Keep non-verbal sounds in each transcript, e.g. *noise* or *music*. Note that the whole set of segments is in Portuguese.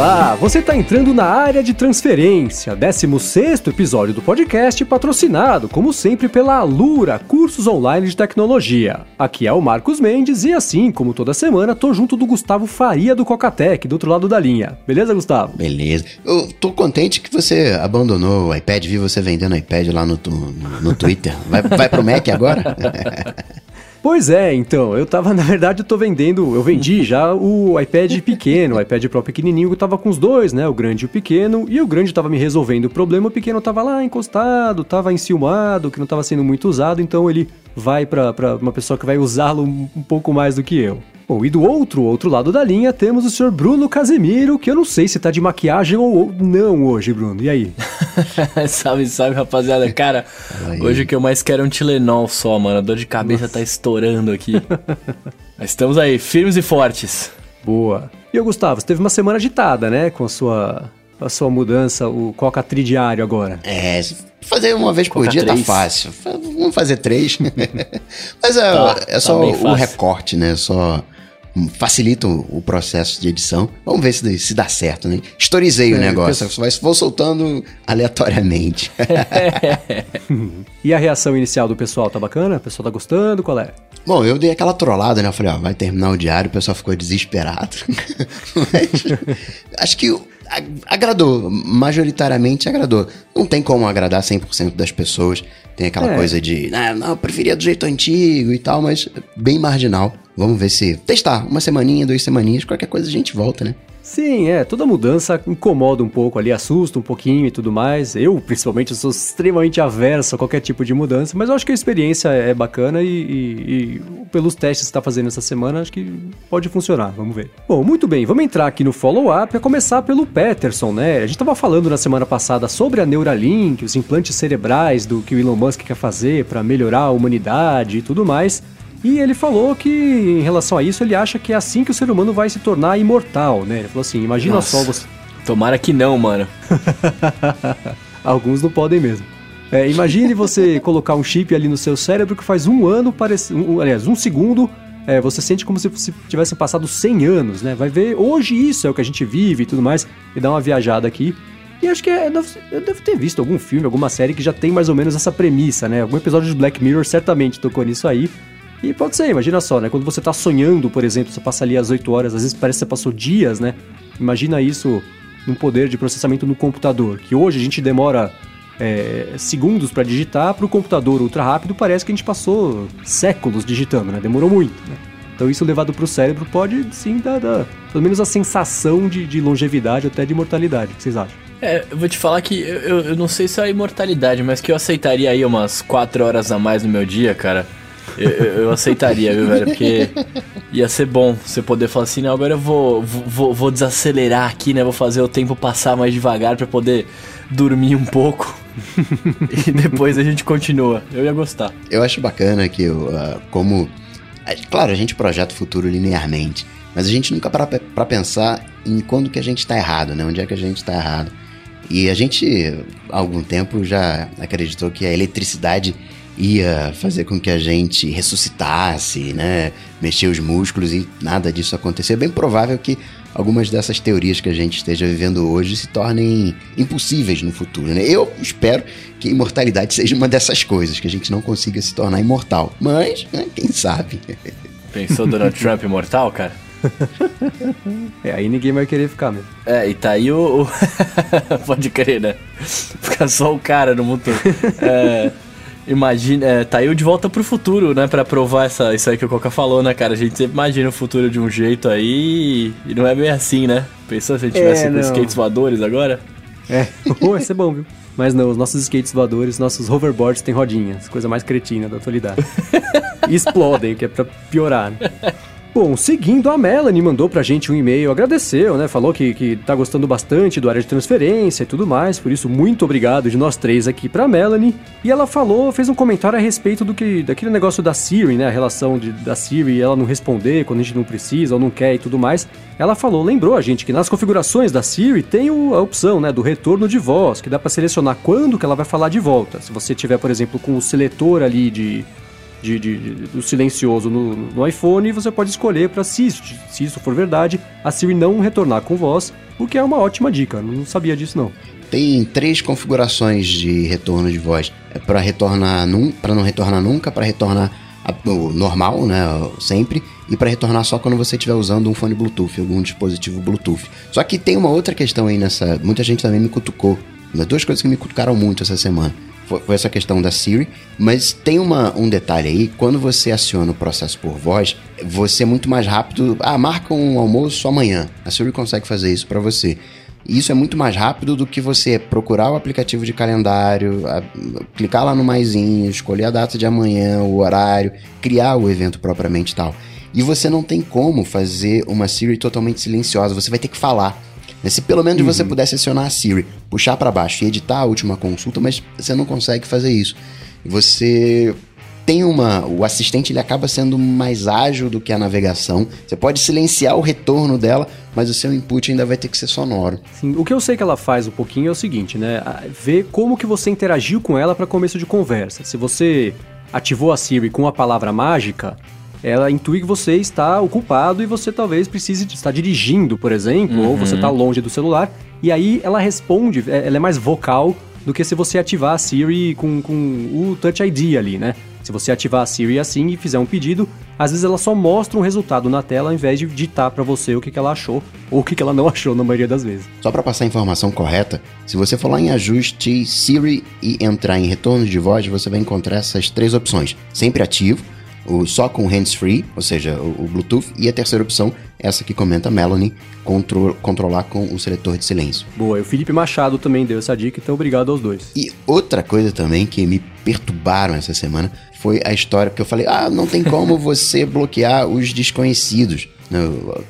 Olá, você está entrando na área de transferência, 16 episódio do podcast, patrocinado, como sempre, pela Alura, cursos online de tecnologia. Aqui é o Marcos Mendes e, assim como toda semana, tô junto do Gustavo Faria do Cocatec, do outro lado da linha. Beleza, Gustavo? Beleza. Eu tô contente que você abandonou o iPad, vi você vendendo iPad lá no, no, no Twitter. Vai, vai pro Mac agora? *laughs* Pois é, então, eu tava, *laughs* na verdade, eu tô vendendo, eu vendi já o iPad pequeno, o iPad Pro pequenininho, eu tava com os dois, né, o grande e o pequeno, e o grande tava me resolvendo o problema, o pequeno tava lá encostado, tava enciumado, que não tava sendo muito usado, então ele vai para uma pessoa que vai usá-lo um pouco mais do que eu. Bom, e do outro, outro lado da linha, temos o senhor Bruno Casemiro, que eu não sei se tá de maquiagem ou não hoje, Bruno. E aí? *laughs* salve, salve, rapaziada. Cara, hoje o que eu mais quero é um Tilenol só, mano. A dor de cabeça Nossa. tá estourando aqui. *laughs* Mas estamos aí, firmes e fortes. Boa. E o Gustavo, você teve uma semana agitada, né? Com a sua, a sua mudança, o Coca Tridiário agora. É, fazer uma vez por dia 3. tá fácil. Vamos fazer três. *laughs* Mas é, tá, é tá só tá o recorte, né? Só facilita o processo de edição. Vamos ver se, se dá certo, né? Historizei é, o negócio, eu... vou soltando aleatoriamente. *laughs* e a reação inicial do pessoal, tá bacana? O pessoal tá gostando? Qual é? Bom, eu dei aquela trollada, né? Eu falei, ó, vai terminar o diário, o pessoal ficou desesperado. *laughs* Mas, acho que agradou, majoritariamente agradou. Não tem como agradar 100% das pessoas. Tem aquela é. coisa de, ah, não, eu preferia do jeito antigo e tal, mas bem marginal. Vamos ver se. Testar, uma semaninha, duas semaninhas, qualquer coisa a gente volta, né? Sim, é, toda mudança incomoda um pouco ali, assusta um pouquinho e tudo mais. Eu, principalmente, sou extremamente averso a qualquer tipo de mudança, mas eu acho que a experiência é bacana e, e, e pelos testes que está fazendo essa semana, acho que pode funcionar, vamos ver. Bom, muito bem, vamos entrar aqui no follow-up, a começar pelo Peterson, né? A gente estava falando na semana passada sobre a Neuralink, os implantes cerebrais do que o Elon Musk quer fazer para melhorar a humanidade e tudo mais. E ele falou que, em relação a isso, ele acha que é assim que o ser humano vai se tornar imortal, né? Ele falou assim: imagina Nossa. só você. Tomara que não, mano. *laughs* Alguns não podem mesmo. É, imagine você *laughs* colocar um chip ali no seu cérebro que faz um ano, parece, um, aliás, um segundo, é, você sente como se, se tivesse passado 100 anos, né? Vai ver, hoje isso é o que a gente vive e tudo mais, e dá uma viajada aqui. E acho que é, eu devo ter visto algum filme, alguma série que já tem mais ou menos essa premissa, né? Algum episódio de Black Mirror certamente tocou nisso aí. E pode ser, imagina só, né? Quando você tá sonhando, por exemplo, você passa ali as 8 horas, às vezes parece que você passou dias, né? Imagina isso num poder de processamento no computador, que hoje a gente demora é, segundos para digitar, para o computador ultra rápido parece que a gente passou séculos digitando, né? Demorou muito, né? Então isso levado para o cérebro pode sim dar, dar, pelo menos a sensação de, de longevidade até de imortalidade. O que vocês acham? É, eu vou te falar que eu, eu não sei se é a imortalidade, mas que eu aceitaria aí umas 4 horas a mais no meu dia, cara. Eu, eu, aceitaria, viu, velho? Porque ia ser bom você poder falar assim, não, agora eu vou, vou, vou desacelerar aqui, né? Vou fazer o tempo passar mais devagar para poder dormir um pouco. *laughs* e depois a gente continua. Eu ia gostar. Eu acho bacana que, uh, como. Claro, a gente projeta o futuro linearmente, mas a gente nunca para pra pensar em quando que a gente tá errado, né? Onde é que a gente tá errado. E a gente, há algum tempo, já acreditou que a eletricidade ia fazer com que a gente ressuscitasse, né? Mexer os músculos e nada disso acontecer. É bem provável que algumas dessas teorias que a gente esteja vivendo hoje se tornem impossíveis no futuro, né? Eu espero que a imortalidade *laughs* seja uma dessas coisas, que a gente não consiga se tornar imortal. Mas, né, quem sabe? *laughs* Pensou Donald Trump imortal, cara? *laughs* é, aí ninguém vai querer ficar mesmo. É, e tá aí o. o... Pode crer, né? Fica só o cara no motor. É. Imagina, é, tá aí de volta pro futuro, né? Pra provar essa, isso aí que o Coca falou, né, cara? A gente sempre imagina o futuro de um jeito aí e não é bem assim, né? Pensou se a gente é, tivesse com skates voadores agora? É, *laughs* oh, ia ser bom, viu? Mas não, os nossos skates voadores, nossos hoverboards têm rodinhas, coisa mais cretina da atualidade. *laughs* e explodem, que é pra piorar, né? Bom, seguindo, a Melanie mandou pra gente um e-mail, agradeceu, né? Falou que, que tá gostando bastante do área de transferência e tudo mais, por isso, muito obrigado de nós três aqui pra Melanie. E ela falou, fez um comentário a respeito do que daquele negócio da Siri, né? A relação de, da Siri ela não responder quando a gente não precisa ou não quer e tudo mais. Ela falou, lembrou a gente que nas configurações da Siri tem o, a opção, né, do retorno de voz, que dá para selecionar quando que ela vai falar de volta. Se você tiver, por exemplo, com o seletor ali de de, de, de- do silencioso no, no iPhone e você pode escolher para se, se isso for verdade, a Siri não retornar com voz, o que é uma ótima dica. Não sabia disso não. Tem três configurações de retorno de voz. É para retornar num, para não retornar nunca, para retornar a- o normal, né, sempre, e para retornar só quando você estiver usando um fone Bluetooth, algum dispositivo Bluetooth. Só que tem uma outra questão aí nessa, muita gente também me cutucou. As duas coisas que me cutucaram muito essa semana. Foi, essa questão da Siri, mas tem uma, um detalhe aí, quando você aciona o processo por voz, você é muito mais rápido. Ah, marca um almoço amanhã. A Siri consegue fazer isso para você. E Isso é muito mais rápido do que você procurar o aplicativo de calendário, a- clicar lá no maisinho, escolher a data de amanhã, o horário, criar o evento propriamente tal. E você não tem como fazer uma Siri totalmente silenciosa, você vai ter que falar. Mas Se pelo menos você pudesse acionar a Siri, puxar para baixo e editar a última consulta, mas você não consegue fazer isso. Você tem uma. O assistente ele acaba sendo mais ágil do que a navegação. Você pode silenciar o retorno dela, mas o seu input ainda vai ter que ser sonoro. Sim, o que eu sei que ela faz um pouquinho é o seguinte, né? Ver como que você interagiu com ela para começo de conversa. Se você ativou a Siri com a palavra mágica, ela intui que você está ocupado e você talvez precise de estar dirigindo, por exemplo, ou você está longe do celular. E aí ela responde, é- ela é mais vocal do que se você ativar a Siri com, com o Touch ID ali, né? Se você ativar a Siri assim e fizer um pedido, às vezes ela só mostra um resultado na tela ao invés de ditar para você o que, que ela achou ou o que, que ela não *laughs* achou na maioria das vezes. Só para passar a informação correta, se você for lá em ajuste Siri e entrar em retorno de voz, você vai encontrar essas três opções: sempre ativo, o só com hands-free, ou seja, o, o Bluetooth, e a terceira opção, essa que comenta a Melanie, contro- controlar com o seletor de silêncio. Boa, e o Felipe Machado também deu essa dica, então obrigado aos dois. E outra coisa também que me perturbaram essa semana foi a história que eu falei: ah, não tem como *laughs* você bloquear os desconhecidos, né,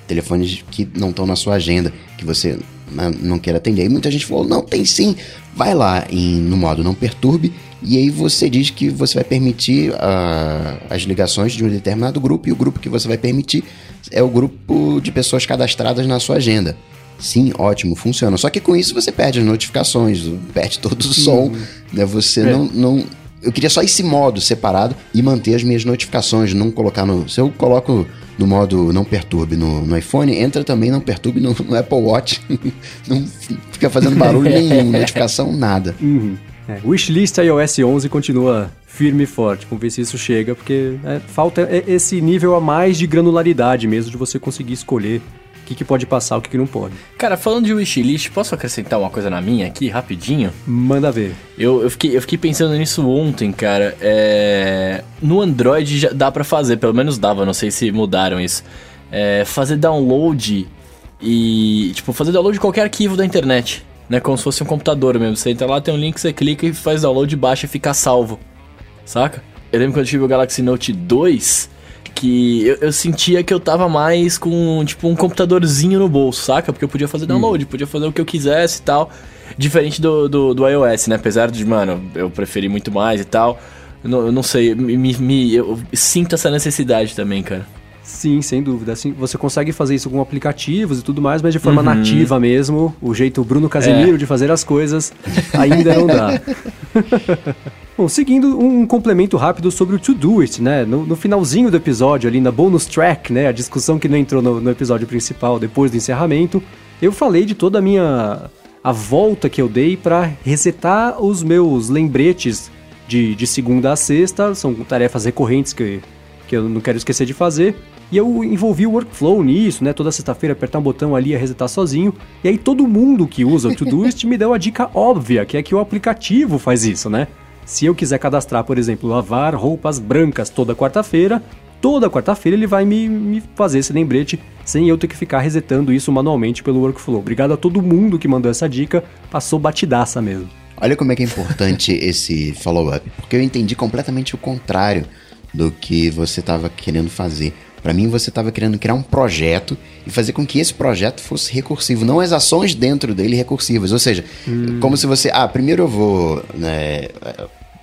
telefones que não estão na sua agenda, que você né, não quer atender. E muita gente falou: não, tem sim. Vai lá em, no modo não perturbe. E aí você diz que você vai permitir ah, as ligações de um determinado grupo e o grupo que você vai permitir é o grupo de pessoas cadastradas na sua agenda. Sim, ótimo, funciona. Só que com isso você perde as notificações, perde todo o som, né? Você É. não, não. Eu queria só esse modo separado e manter as minhas notificações, não colocar no. Se eu coloco no modo não perturbe no, no iPhone, entra também não perturbe no, no Apple Watch. *laughs* não fica fazendo barulho *laughs* nenhum, notificação, nada. Uhum. É, wishlist iOS 11 continua firme e forte. Vamos ver se isso chega, porque é, falta esse nível a mais de granularidade mesmo, de você conseguir escolher o que, que pode passar, o que, que não pode. Cara, falando de wishlist, posso acrescentar uma coisa na minha aqui, rapidinho? Manda ver. Eu, eu, fiquei, eu fiquei pensando nisso ontem, cara. É... No Android já dá pra fazer, pelo menos dava, não sei se mudaram isso. É, fazer download e. Tipo, fazer download de qualquer arquivo da internet. Né? Como se fosse um computador mesmo. Você entra lá, tem um link, você clica e faz download, baixa e fica salvo. Saca? Eu lembro quando eu tive o Galaxy Note 2 que eu, eu sentia que eu tava mais com, tipo, um computadorzinho no bolso, saca? Porque eu podia fazer download, podia fazer o que eu quisesse e tal. Diferente do, do, do iOS, né? Apesar de, mano, eu preferi muito mais e tal. Eu não, eu não sei, me- me- eu sinto essa necessidade também, cara. Sim, sem dúvida. Assim, você consegue fazer isso com aplicativos e tudo mais, mas de forma nativa mesmo. O jeito Bruno Casemiro de fazer as coisas ainda não dá. *laughs* Bom, seguindo um complemento rápido sobre o Todoist, né? No, no finalzinho do episódio, ali na bonus track, né? A discussão que não entrou no, no episódio principal depois do encerramento, eu falei de toda a minha. a volta que eu dei para resetar os meus lembretes de, de segunda a sexta. São tarefas recorrentes que, que eu não quero esquecer de fazer. E eu envolvi o workflow nisso, né? Toda sexta-feira apertar um botão ali e resetar sozinho. E aí todo mundo que usa o Todoist me deu a dica óbvia, que é que o aplicativo faz isso, né? Se eu quiser cadastrar, por exemplo, lavar roupas brancas toda quarta-feira, toda quarta-feira ele vai me, me fazer esse lembrete sem eu ter que ficar resetando isso manualmente pelo workflow. Obrigado a todo mundo que mandou essa dica, passou batidaça mesmo. Olha como é que é importante *laughs* esse follow-up, porque eu entendi completamente o contrário do que você estava querendo fazer. Para mim, você estava querendo criar um projeto e fazer com que esse projeto fosse recursivo, não as ações dentro dele recursivas. Ou seja, como se você, ah, primeiro eu vou né,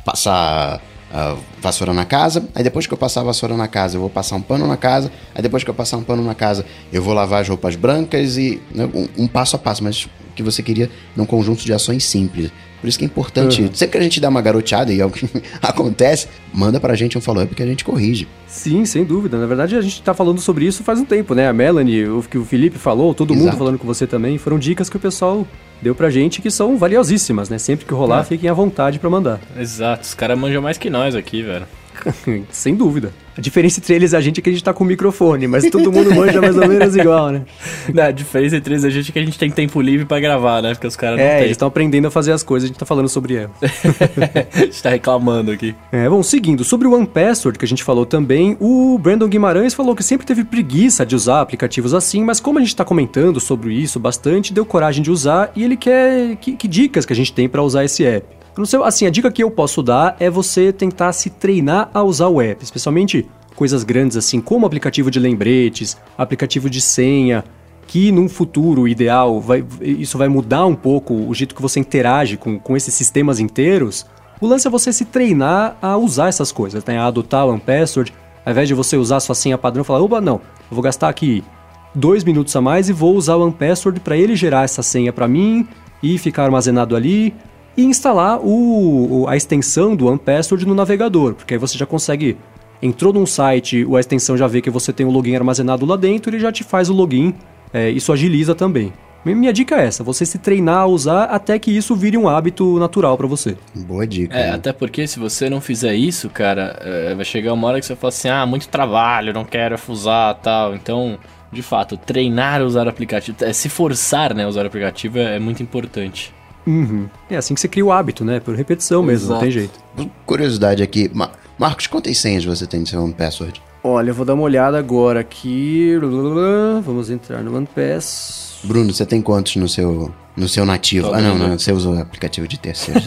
passar a vassoura na casa, aí depois que eu passar a vassoura na casa, eu vou passar um pano na casa, aí depois que eu passar um pano na casa, eu vou lavar as roupas brancas e né, um, um passo a passo, mas que você queria num conjunto de ações simples. Por isso que é importante. Uhum. Sempre que a gente dá uma garoteada e algo *laughs* acontece, manda pra gente um follow-up que a gente corrige. Sim, sem dúvida. Na verdade, a gente tá falando sobre isso faz um tempo, né? A Melanie, o que o Felipe falou, todo Exato. mundo falando com você também, foram dicas que o pessoal deu pra gente que são valiosíssimas, né? Sempre que rolar, é. fiquem à vontade para mandar. Exato. Os caras manjam mais que nós aqui, velho. *laughs* Sem dúvida. A diferença entre eles e a gente é que a gente tá com o microfone, mas todo mundo manja mais ou menos igual, né? *laughs* Não, a diferença entre eles e a gente é que a gente tem tempo livre para gravar, né? Porque os caras não é, têm. eles estão aprendendo a fazer as coisas, a gente tá falando sobre elas. *laughs* a gente tá reclamando aqui. É, bom, seguindo, sobre o One Password, que a gente falou também, o Brandon Guimarães falou que sempre teve preguiça de usar aplicativos assim, mas como a gente tá comentando sobre isso bastante, deu coragem de usar e ele quer que, que dicas que a gente tem para usar esse app. Assim, a dica que eu posso dar é você tentar se treinar a usar o app, especialmente coisas grandes assim, como aplicativo de lembretes, aplicativo de senha, que num futuro ideal vai, isso vai mudar um pouco o jeito que você interage com, com esses sistemas inteiros. O lance é você se treinar a usar essas coisas, né? a adotar o password, ao invés de você usar sua senha padrão, falar, opa, não, eu vou gastar aqui dois minutos a mais e vou usar o password para ele gerar essa senha para mim e ficar armazenado ali e instalar o, a extensão do OnePassword no navegador, porque aí você já consegue. Entrou num site, a extensão já vê que você tem o login armazenado lá dentro, ele já te faz o login. É, isso agiliza também. Minha dica é essa: você se treinar a usar até que isso vire um hábito natural para você. Boa dica. É, até porque se você não fizer isso, cara, é, vai chegar uma hora que você fala assim: ah, muito trabalho, não quero usar tal. Então, de fato, treinar a usar o aplicativo, é, se forçar né, a usar o aplicativo é, é muito importante. Uhum. É assim que você cria o hábito, né? Por repetição mesmo, Exato. não tem jeito. Curiosidade aqui, Marcos, quantas senhas você tem no seu OnePassword? Olha, eu vou dar uma olhada agora aqui. Vamos entrar no OnePass. Bruno, você tem quantos no seu no seu nativo? ah, não, não, você usa o aplicativo de terceiros.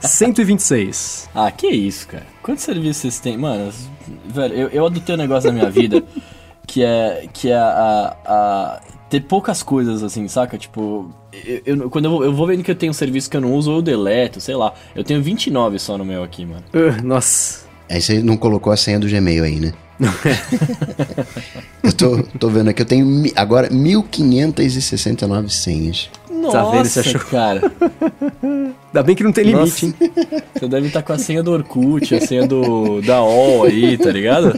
126. *laughs* Ah, que isso, cara. Quantos serviços vocês têm? Mano, velho, eu, eu adotei um negócio na minha vida que é, que é a, a ter poucas coisas assim, saca? Tipo, eu, eu, quando eu vou, eu vou vendo que eu tenho um serviço que eu não uso, eu deleto, sei lá. Eu tenho 29 só no meu aqui, mano. Uh, *laughs* nossa. Aí você não colocou a senha do Gmail aí, né? *laughs* eu tô, tô vendo aqui, eu tenho agora 1569 senhas. Nossa, tá vendo? Você achou... cara. *laughs* Ainda bem que não tem limite, Nossa. hein? Você deve estar tá com a senha do Orkut, a senha do da OL aí, tá ligado?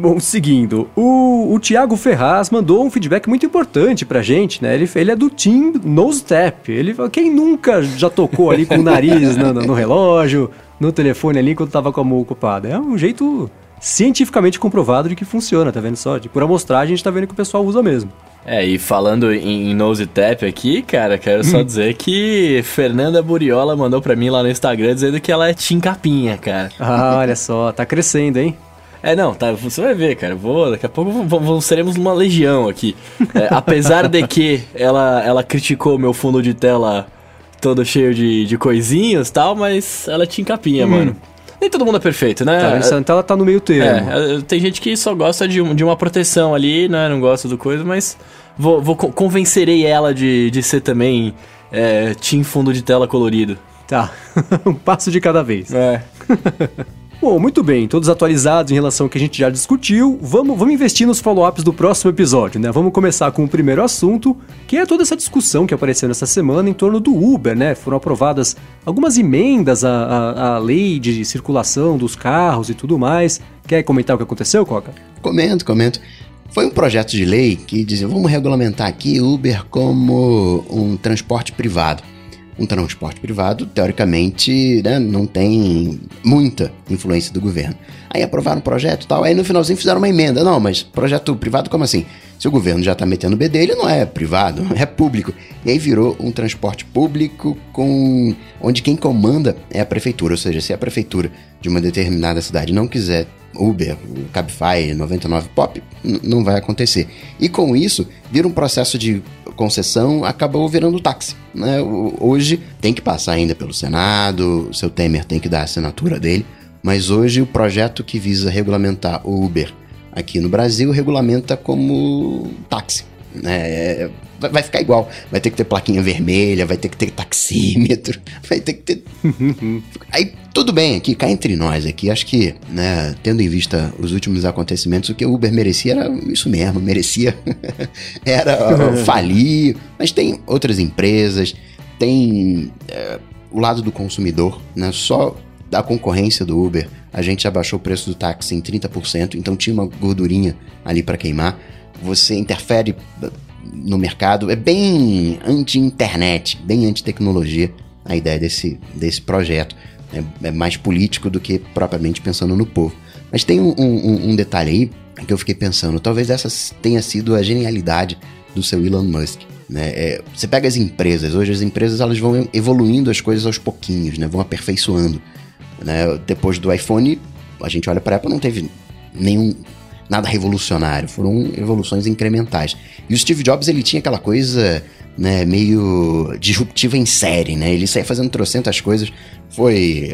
Bom, seguindo, o, o Thiago Ferraz mandou um feedback muito importante pra gente, né? Ele, ele é do Team Nose Tap. Ele, quem nunca já tocou ali com o nariz no, no, relógio, no telefone ali quando tava com a mão ocupada? É um jeito cientificamente comprovado de que funciona, tá vendo só? De por amostragem a gente tá vendo que o pessoal usa mesmo. É, e falando em, em nose tap aqui, cara, quero só hum. dizer que Fernanda Buriola mandou pra mim lá no Instagram dizendo que ela é Tim Capinha, cara. Ah, olha só, tá crescendo, hein? É, não, tá, você vai ver, cara. Vou, daqui a pouco vamos, seremos uma legião aqui. É, apesar de que ela, ela criticou meu fundo de tela todo cheio de, de coisinhas e tal, mas ela tinha capinha, hum. mano. Nem todo mundo é perfeito, né? Tá, então ela tá no meio termo. É, é, tem gente que só gosta de, de uma proteção ali, né? Não gosta do coisa, mas vou, vou convencerei ela de, de ser também é, Team fundo de tela colorido. Tá, *laughs* um passo de cada vez. É. *laughs* Bom, muito bem, todos atualizados em relação ao que a gente já discutiu. Vamos, vamos investir nos follow-ups do próximo episódio, né? Vamos começar com o primeiro assunto, que é toda essa discussão que apareceu nessa semana em torno do Uber, né? Foram aprovadas algumas emendas à, à, à lei de circulação dos carros e tudo mais. Quer comentar o que aconteceu, Coca? Comento, comento. Foi um projeto de lei que dizia: vamos regulamentar aqui Uber como um transporte privado um transporte privado, teoricamente, né, não tem muita influência do governo. Aí aprovaram um projeto e tal, aí no finalzinho fizeram uma emenda. Não, mas projeto privado como assim? Se o governo já está metendo o B dele, não é privado, *laughs* é público. E aí virou um transporte público com onde quem comanda é a prefeitura, ou seja, se a prefeitura de uma determinada cidade não quiser Uber, Cabify, 99 Pop, não vai acontecer. E com isso, vira um processo de concessão, acabou virando táxi. Né? Hoje tem que passar ainda pelo Senado, o seu Temer tem que dar a assinatura dele, mas hoje o projeto que visa regulamentar o Uber aqui no Brasil regulamenta como táxi. Né? É vai ficar igual. Vai ter que ter plaquinha vermelha, vai ter que ter taxímetro, *laughs* vai ter que ter. *laughs* Aí tudo bem aqui, cá entre nós aqui, acho que, né, tendo em vista os últimos acontecimentos, o que o Uber merecia era isso mesmo, merecia *laughs* era falir, mas tem outras empresas, tem é, o lado do consumidor, né? Só da concorrência do Uber, a gente abaixou o preço do táxi em 30%, então tinha uma gordurinha ali para queimar. Você interfere no mercado, é bem anti-internet, bem anti-tecnologia a ideia desse, desse projeto. É, é, mais político do que propriamente pensando no povo. Mas tem um, um, um detalhe aí que eu fiquei pensando, talvez essa tenha sido a genialidade do seu Elon Musk. Né? É, você pega as empresas, hoje as empresas elas vão evoluindo as coisas aos pouquinhos, né? vão aperfeiçoando. Né? Depois do iPhone, a gente olha para a Apple, não teve nenhum nada revolucionário, foram evoluções incrementais. E o Steve Jobs ele tinha aquela coisa né, meio disruptiva em série, né? Ele saía fazendo trocentas coisas. Foi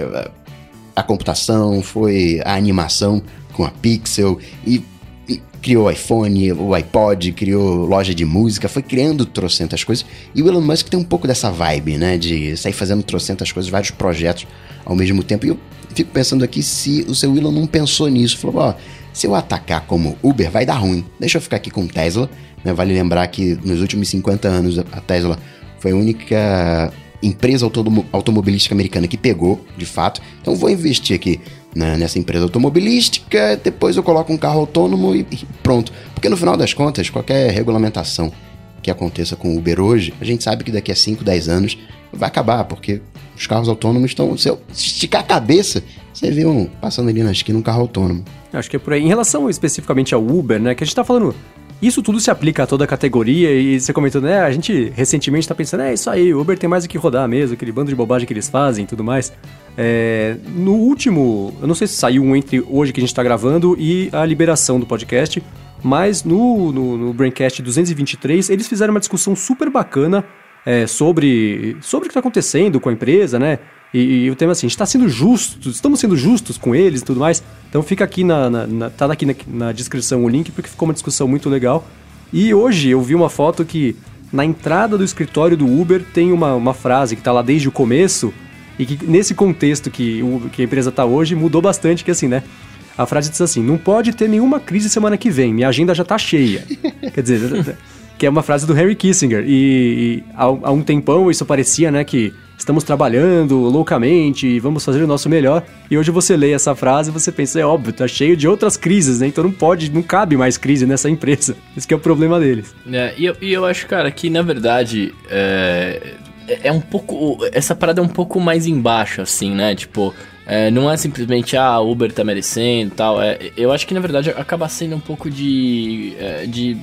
a computação, foi a animação com a Pixel e, e criou o iPhone, o iPod, criou loja de música, foi criando trocentas coisas. E o Elon Musk tem um pouco dessa vibe, né? De sair fazendo trocentas coisas, vários projetos ao mesmo tempo. E eu fico pensando aqui se o seu Elon não pensou nisso. Falou, ó, se eu atacar como Uber, vai dar ruim. Deixa eu ficar aqui com Tesla. Né? Vale lembrar que nos últimos 50 anos a Tesla foi a única empresa automobilística americana que pegou, de fato. Então vou investir aqui né, nessa empresa automobilística, depois eu coloco um carro autônomo e, pronto. Porque no final das contas, qualquer regulamentação que aconteça com o Uber hoje, a gente sabe que daqui a 5, 10 anos vai acabar, porque os carros autônomos estão. Se eu esticar a cabeça, você vê um passando ali na esquina um carro autônomo. Acho que é por aí. Em relação especificamente ao Uber, né? Que a gente tá falando. Isso tudo se aplica a toda a categoria e você comentou, né? A gente recentemente tá pensando, é isso aí, o Uber tem mais o que rodar mesmo, aquele bando de bobagem que eles fazem e tudo mais. É, no último, eu não sei se saiu um entre hoje que a gente tá gravando e a liberação do podcast, mas no, no, no Braincast 223 eles fizeram uma discussão super bacana é, sobre, sobre o que está acontecendo com a empresa, né? E, e o tema é assim, a gente está sendo justos, estamos sendo justos com eles e tudo mais. Então fica aqui na, na, na tá aqui na, na, descrição o link, porque ficou uma discussão muito legal. E hoje eu vi uma foto que na entrada do escritório do Uber tem uma, uma frase que está lá desde o começo, e que nesse contexto que, o, que a empresa está hoje mudou bastante, que assim, né? A frase diz assim: não pode ter nenhuma crise semana que vem, minha agenda já está cheia. *laughs* Quer dizer, que é uma frase do Harry Kissinger. E, e há, há, um tempão isso parecia, né, que estamos trabalhando loucamente e vamos fazer o nosso melhor. E hoje você lê essa frase e você pensa, é óbvio, tá cheio de outras crises, né? Então não pode, não cabe mais crise nessa empresa. *laughs* Esse é o problema deles. É, e, eu, e eu acho, cara, que na verdade é, é um pouco. Essa parada é um pouco mais embaixo, assim, né? Tipo. É, não é simplesmente, ah, Uber tá merecendo e tal. É, eu acho que na verdade acaba sendo um pouco de, é, de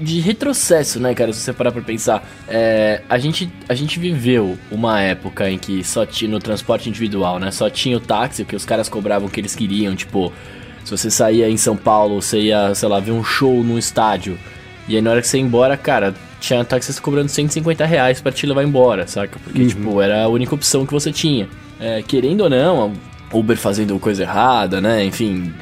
de retrocesso, né, cara? Se você parar pra pensar. É, a, gente, a gente viveu uma época em que só tinha no transporte individual, né? Só tinha o táxi, que os caras cobravam o que eles queriam. Tipo, se você saía em São Paulo, você ia, sei lá, ver um show num estádio. E aí na hora que você ia embora, cara, tinha táxis cobrando 150 reais pra te levar embora, saca? Porque, uhum. tipo, era a única opção que você tinha. É, querendo ou não, Uber fazendo coisa errada, né? Enfim,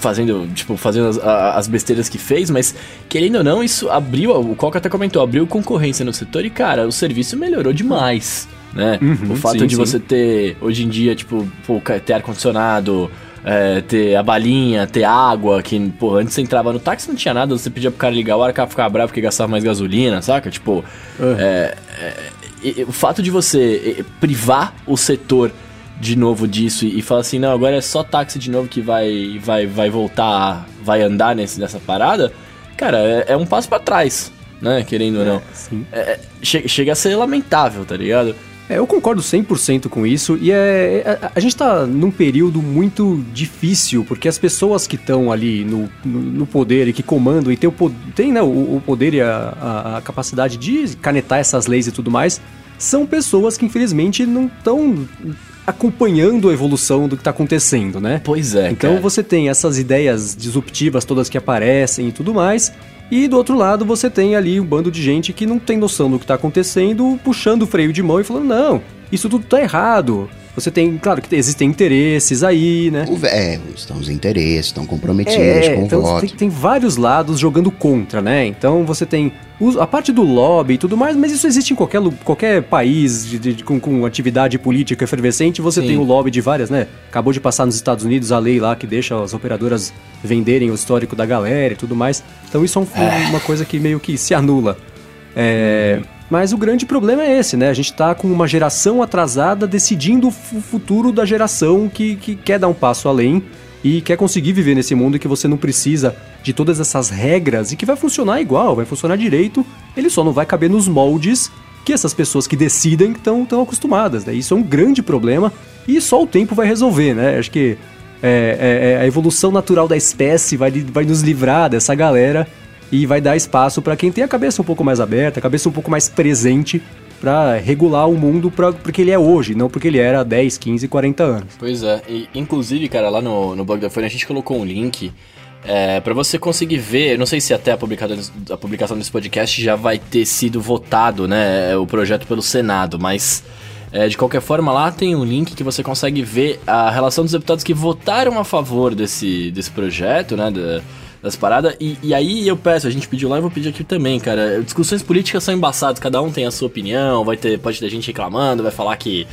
fazendo, tipo, fazendo as, as, besteiras que fez, mas querendo ou não, isso abriu, o Coca até comentou, abriu concorrência no setor e, cara, o serviço melhorou demais, né? Uhum, o fato sim, de sim. você ter, hoje em dia, tipo, pô, ter ar-condicionado, é, ter a balinha, ter água, que, pô, antes você entrava no táxi não tinha nada, você pedia pro cara ligar o ar, o cara ficava bravo porque gastava mais gasolina, saca? Tipo, uhum. é, é, o fato de você privar o setor de novo disso e, e fala assim, não, agora é só táxi de novo que vai vai vai voltar, vai andar nesse, nessa parada, cara, é, é um passo para trás, né, querendo ou não. É, é, che chega a ser lamentável, tá ligado? É, eu concordo 100% com isso e é, a, é, a, gente tá num período muito difícil, porque as pessoas que estão ali no, no, no, poder e que comandam e tem, o, tem né, o, o poder e a, a, a, capacidade de canetar essas leis e tudo mais, são pessoas que infelizmente não estão acompanhando a evolução do que está acontecendo, né? Pois é. Então cara. você tem essas ideias disruptivas todas que aparecem e tudo mais. E do outro lado você tem ali um bando de gente que não tem noção do que está acontecendo, puxando o freio de mão e falando: não, isso tudo está errado. Você tem, claro que existem interesses aí, né? É, estão os interesses, estão comprometidos é, com então o voto. Tem, tem vários lados jogando contra, né? Então você tem a parte do lobby e tudo mais, mas isso existe em qualquer, qualquer país de, de, com, com, atividade política efervescente, você Sim. tem o lobby de várias, né? Acabou de passar nos Estados Unidos a lei lá que deixa as operadoras venderem o histórico da galera e tudo mais. Então isso é, um, é. uma coisa que meio que se anula. É, mas o grande problema é esse, né? A gente tá com uma geração atrasada decidindo o futuro da geração que, que quer dar um passo além e quer conseguir viver nesse mundo que você não precisa de todas essas regras e que vai funcionar igual, vai funcionar direito, ele só não vai caber nos moldes que essas pessoas que decidem estão tão acostumadas. Né? Isso é um grande problema e só o tempo vai resolver, né? Acho que é, é, é a evolução natural da espécie vai, vai nos livrar dessa galera e vai dar espaço para quem tem a cabeça um pouco mais aberta, a cabeça um pouco mais presente para regular o mundo pra, porque ele é hoje, não porque ele era há 10, 15, 40 anos. Pois é, e, inclusive, cara, lá no, no blog da Folha a gente colocou um link é, para você conseguir ver, não sei se até a publicação, a publicação desse podcast já vai ter sido votado, né, o projeto pelo Senado, mas é, de qualquer forma lá tem um link que você consegue ver a relação dos deputados que votaram a favor desse, desse projeto, né, das paradas. E, e, aí eu peço, a gente pediu lá e vou pedir aqui também, cara. Discussões políticas são embaçadas, cada um tem a sua opinião, vai ter, pode ter gente reclamando, vai falar que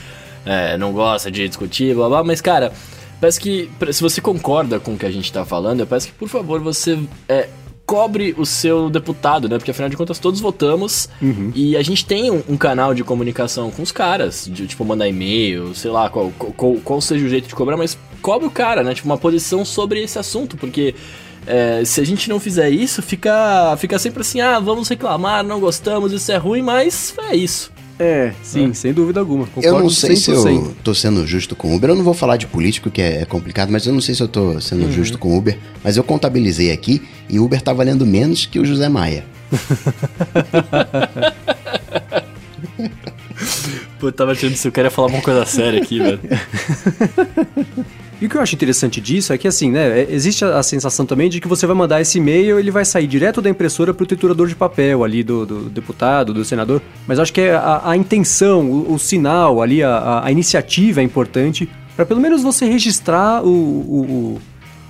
é, não gosta de discutir, blá blá, mas cara, peço que, se você concorda com o que a gente tá falando, eu peço que, por favor, você é, cobre o seu deputado, né? Porque afinal de contas todos votamos uhum. e a gente tem um, um, canal de comunicação com os caras, de tipo mandar e-mail, sei lá, qual, qual, qual seja o jeito de cobrar, mas cobre o cara, né? Tipo, uma posição sobre esse assunto, porque é, se a gente não fizer isso, fica, fica sempre assim, ah, vamos reclamar, não gostamos, isso é ruim, mas é isso. É, sim, é. sem dúvida alguma. Concordo eu não sei 100%. se eu tô sendo justo com o Uber. Eu não vou falar de político, que é complicado, mas eu não sei se eu tô sendo uhum. justo com o Uber. Mas eu contabilizei aqui e o Uber tá valendo menos que o José Maia. *laughs* Pô, eu tava achando se eu queria falar uma coisa séria aqui, velho. *laughs* E o que eu acho interessante disso é que, assim, né, é, existe a, a sensação também de que você vai mandar esse e-mail, ele vai sair direto da impressora para o triturador de papel ali do, do, deputado, do senador. Mas acho que é a, a intenção, o, o, sinal ali, a, a iniciativa é importante para pelo menos você registrar o, o,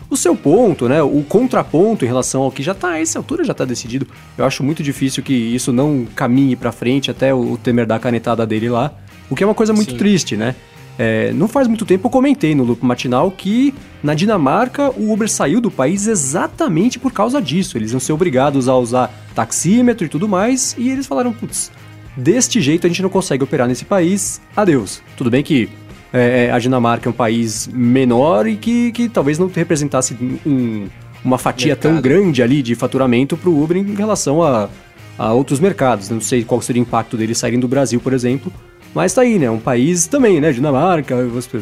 o, seu ponto, né, o contraponto em relação ao que já está, a essa altura já está decidido. Eu acho muito difícil que isso não caminhe para frente até o, o Temer dar a canetada dele lá, o que é uma coisa muito Sim. triste, né? É, não faz muito tempo eu comentei no Loop Matinal que na Dinamarca o Uber saiu do país exatamente por causa disso. Eles iam ser obrigados a usar taxímetro e tudo mais, e eles falaram: putz, deste jeito a gente não consegue operar nesse país, adeus. Tudo bem que é, é a Dinamarca é um país menor e que, que talvez não representasse um, uma fatia Mercado. tão grande ali de faturamento para o Uber em relação a, a outros mercados. Não sei qual seria o impacto deles saírem do Brasil, por exemplo mas tá aí, né? Um país também, né? Dinamarca,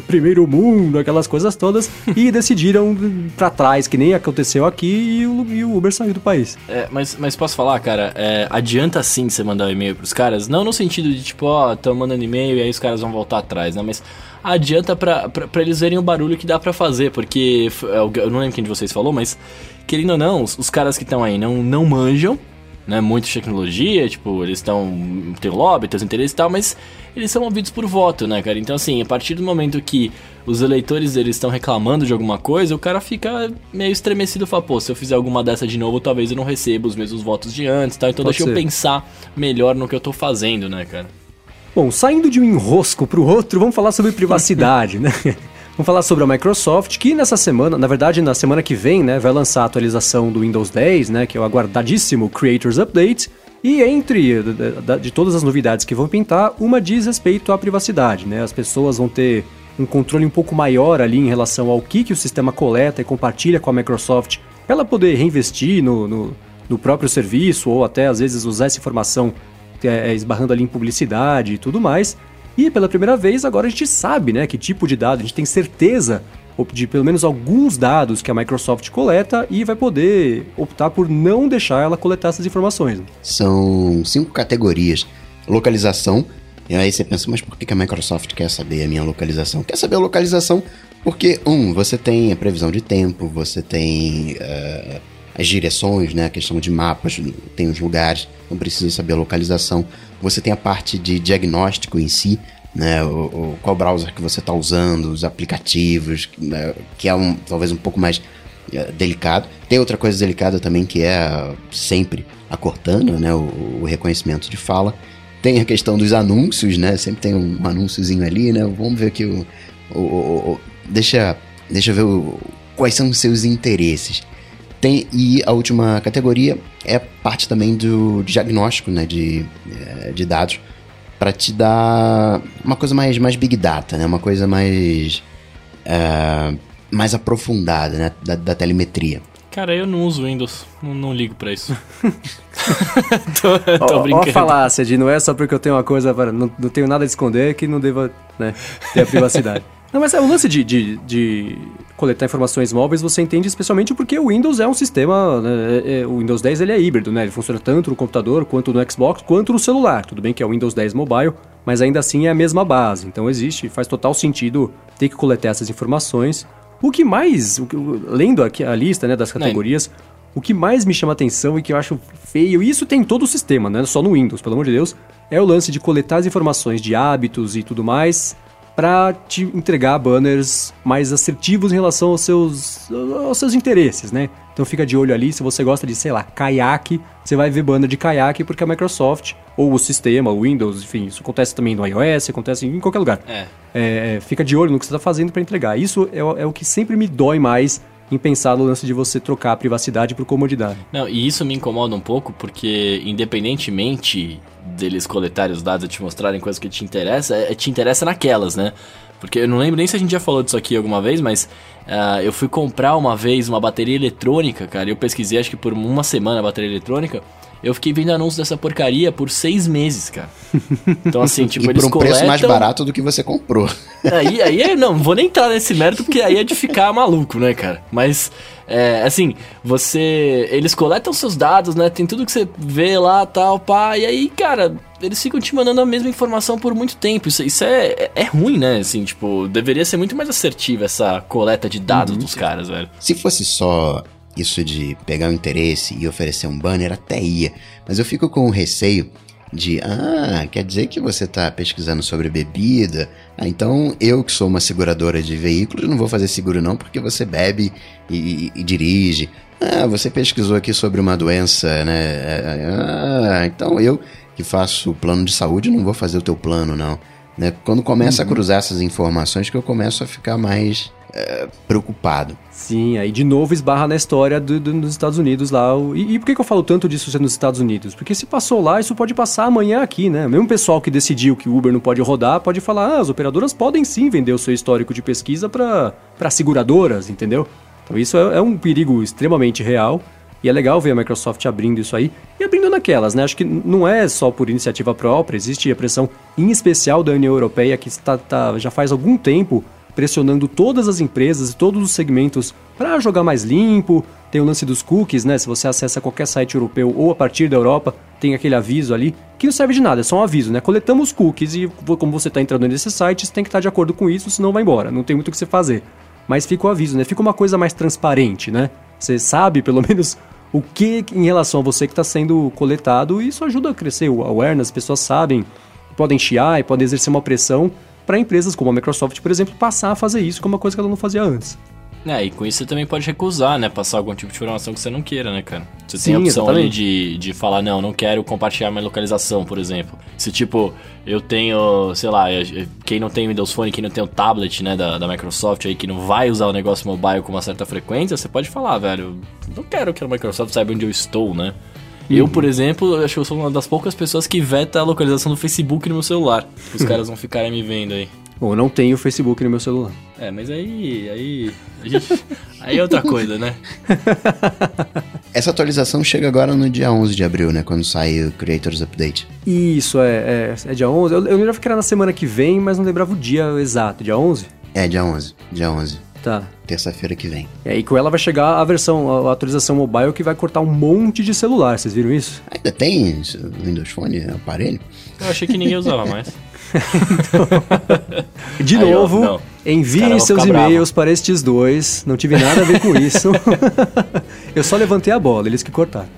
primeiro mundo, aquelas coisas todas. e *laughs* decidiram para trás, que nem aconteceu aqui, e o, e o, Uber saiu do país. É, mas, mas posso falar, cara? É, adianta sim você mandar um e-mail pros caras? Não no sentido de tipo, ó, oh, tão mandando e-mail e aí os caras vão voltar atrás, né? Mas adianta pra, pra, pra eles verem o barulho que dá para fazer, porque é eu não lembro quem de vocês falou, mas querendo ou não, os, os caras que estão aí não, não manjam né, muito de tecnologia, tipo, eles estão. tem lobby, tem os interesses e tal, mas eles são movidos por voto, né, cara? Então, assim, a partir do momento que os eleitores eles estão reclamando de alguma coisa, o cara fica meio estremecido e fala, pô, se eu fizer alguma dessa de novo, talvez eu não receba os mesmos votos de antes, tal. Então Pode deixa ser. eu pensar melhor no que eu tô fazendo, né, cara? Bom, saindo de um enrosco pro outro, vamos falar sobre privacidade, *laughs* né? Vamos falar sobre a Microsoft, que nessa semana, na verdade, na semana que vem, né, vai lançar a atualização do Windows 10, né, que é o aguardadíssimo Creators Update. E entre de, de todas as novidades que vão pintar, uma diz respeito à privacidade, né? As pessoas vão ter um controle um pouco maior ali em relação ao que, que o sistema coleta e compartilha com a Microsoft, para ela poder reinvestir no, no, no, próprio serviço ou até às vezes usar essa informação é, esbarrando ali em publicidade e tudo mais. E pela primeira vez agora a gente sabe, né, que tipo de dado, a gente tem certeza de pelo menos alguns dados que a Microsoft coleta e vai poder optar por não deixar ela coletar essas informações. São cinco categorias: localização. E aí você pensa, mas por que a Microsoft quer saber a minha localização? Quer saber a localização porque, um, você tem a previsão de tempo, você tem uh, as direções, né, a questão de mapas, tem os lugares, não precisa saber a localização. Você tem a parte de diagnóstico em si, né, o, o qual browser que você está usando, os aplicativos, né, que é um, talvez um pouco mais é, delicado. Tem outra coisa delicada também que é sempre a Cortana, né? O, o, reconhecimento de fala. Tem a questão dos anúncios, né? Sempre tem um anúnciozinho ali, né? Vamos ver aqui o. o, o deixa, deixa eu ver quais são os seus interesses. Tem, e a última categoria é parte também do diagnóstico né, de, é, de dados para te dar uma coisa mais, mais big data, né? Uma coisa mais é, mais aprofundada, né? Da, da, telemetria. Cara, eu não uso Windows, não, não ligo para isso. *laughs* tô, tô brincando. Ó, falácia de não é só porque eu tenho uma coisa, não, não tenho nada a esconder que não deva né, ter a privacidade. *laughs* Não, mas é o lance de, de, de, coletar informações móveis você entende especialmente porque o Windows é um sistema. Né, é, é, o Windows 10 ele é híbrido, né? Ele funciona tanto no computador quanto no Xbox quanto no celular. Tudo bem que é o Windows 10 Mobile, mas ainda assim é a mesma base. Então existe, faz total sentido ter que coletar essas informações. O que mais, lendo aqui a lista né, das categorias, o que mais me chama atenção e que eu acho feio, e isso tem em todo o sistema, né? Só no Windows, pelo amor de Deus, é o lance de coletar as informações de hábitos e tudo mais para te entregar banners mais assertivos em relação aos seus, aos seus interesses, né? Então fica de olho ali, se você gosta de, sei lá, caiaque, você vai ver banner de caiaque porque a Microsoft, ou o sistema, o Windows, enfim, isso acontece também no iOS, acontece em qualquer lugar. É. É, fica de olho no que você está fazendo para entregar. Isso é, é o que sempre me dói mais em pensar no lance de você trocar a privacidade por comodidade. Não, e isso me incomoda um pouco porque, independentemente deles coletarem os dados e te mostrarem coisas que te interessam, é, te interessa naquelas, né? Porque eu não lembro nem se a gente já falou disso aqui alguma vez, mas uh, eu fui comprar uma vez uma bateria eletrônica, cara. Eu pesquisei acho que por uma semana a bateria eletrônica. Eu fiquei vendo anúncios dessa porcaria por seis meses, cara. Então, assim, *laughs* tipo, e eles por um coletam... preço mais barato do que você comprou. *laughs* Aí, aí, não, vou nem entrar nesse mérito, porque aí é de ficar maluco, né, cara? Mas, é, assim, você... Eles coletam seus dados, né? Tem tudo que você vê lá, tal, pá. E aí, cara, eles ficam te mandando a mesma informação por muito tempo. Isso, isso é, é, é ruim, né? Assim, tipo, deveria ser muito mais assertiva essa coleta de dados uhum. dos caras, velho. Se fosse só isso de pegar o interesse e oferecer um banner até ia, mas eu fico com o receio de, ah, quer dizer que você está pesquisando sobre bebida? Ah, então eu que sou uma seguradora de veículos não vou fazer seguro não porque você bebe e, e, e dirige. Ah, você pesquisou aqui sobre uma doença, né? Ah, então eu que faço plano de saúde não vou fazer o teu plano não. Né? Quando começa uhum. a cruzar essas informações que eu começo a ficar mais é, preocupado. Sim, aí de novo esbarra na história do, do, dos Estados Unidos lá. E, e, por que, que eu falo tanto disso ser nos Estados Unidos? Porque se passou lá, isso pode passar amanhã aqui, né? Mesmo pessoal que decidiu que o Uber não pode rodar, pode falar, ah, as operadoras podem sim vender o seu histórico de pesquisa para seguradoras, entendeu? Então isso é, é um perigo extremamente real. E é legal ver a Microsoft abrindo isso aí e abrindo naquelas, né? Acho que não é só por iniciativa própria, existe a pressão em especial da União Europeia que está, tá, já faz algum tempo pressionando todas as empresas e todos os segmentos para jogar mais limpo. Tem o lance dos cookies, né? Se você acessa qualquer site europeu ou a partir da Europa, tem aquele aviso ali, que não serve de nada, é só um aviso, né? Coletamos cookies e como você está entrando nesses sites, tem que estar tá de acordo com isso, senão vai embora. Não tem muito o que você fazer. Mas fica o aviso, né? Fica uma coisa mais transparente, né? Você sabe, pelo *laughs* menos, o que em relação a você que está sendo coletado e isso ajuda a crescer o awareness, as pessoas sabem, podem chiar e podem exercer uma pressão para empresas como a Microsoft, por exemplo, passar a fazer isso, que é uma coisa que ela não fazia antes. É, e com isso você também pode recusar, né? Passar algum tipo de informação que você não queira, né, cara? Você Sim, tem a opção exatamente. ali de, de falar, não, não quero compartilhar minha localização, por exemplo. Se, tipo, eu tenho, sei lá, quem não tem Windows Phone, quem não tem o tablet, né, da, da Microsoft aí, que não vai usar o negócio mobile com uma certa frequência, você pode falar, velho, não quero que a Microsoft saiba onde eu estou, né? Uhum. Eu, por exemplo, acho que eu sou uma das poucas pessoas que veta a localização do Facebook no meu celular. Os caras vão ficarem me vendo aí. Ou não tenho Facebook no meu celular. É, mas aí. Aí, gente, aí é outra coisa, né? *laughs* Essa atualização chega agora no dia 11 de abril, né? Quando sai o Creators Update. Isso, é, é, é dia 11. Eu, eu lembrava que era na semana que vem, mas não lembrava o dia exato. Dia 11? É, dia 11. Dia 11. Tá. Terça-feira que vem. É, e com ela vai chegar a versão, a atualização mobile que vai cortar um monte de celular. Vocês viram isso? Ainda tem Windows Phone, aparelho? Eu achei que ninguém usava mais. *laughs* de Aí, novo, ó, enviem seus e-mails para estes dois. Não tive nada a ver com isso. *laughs* eu só levantei a bola, eles que cortaram.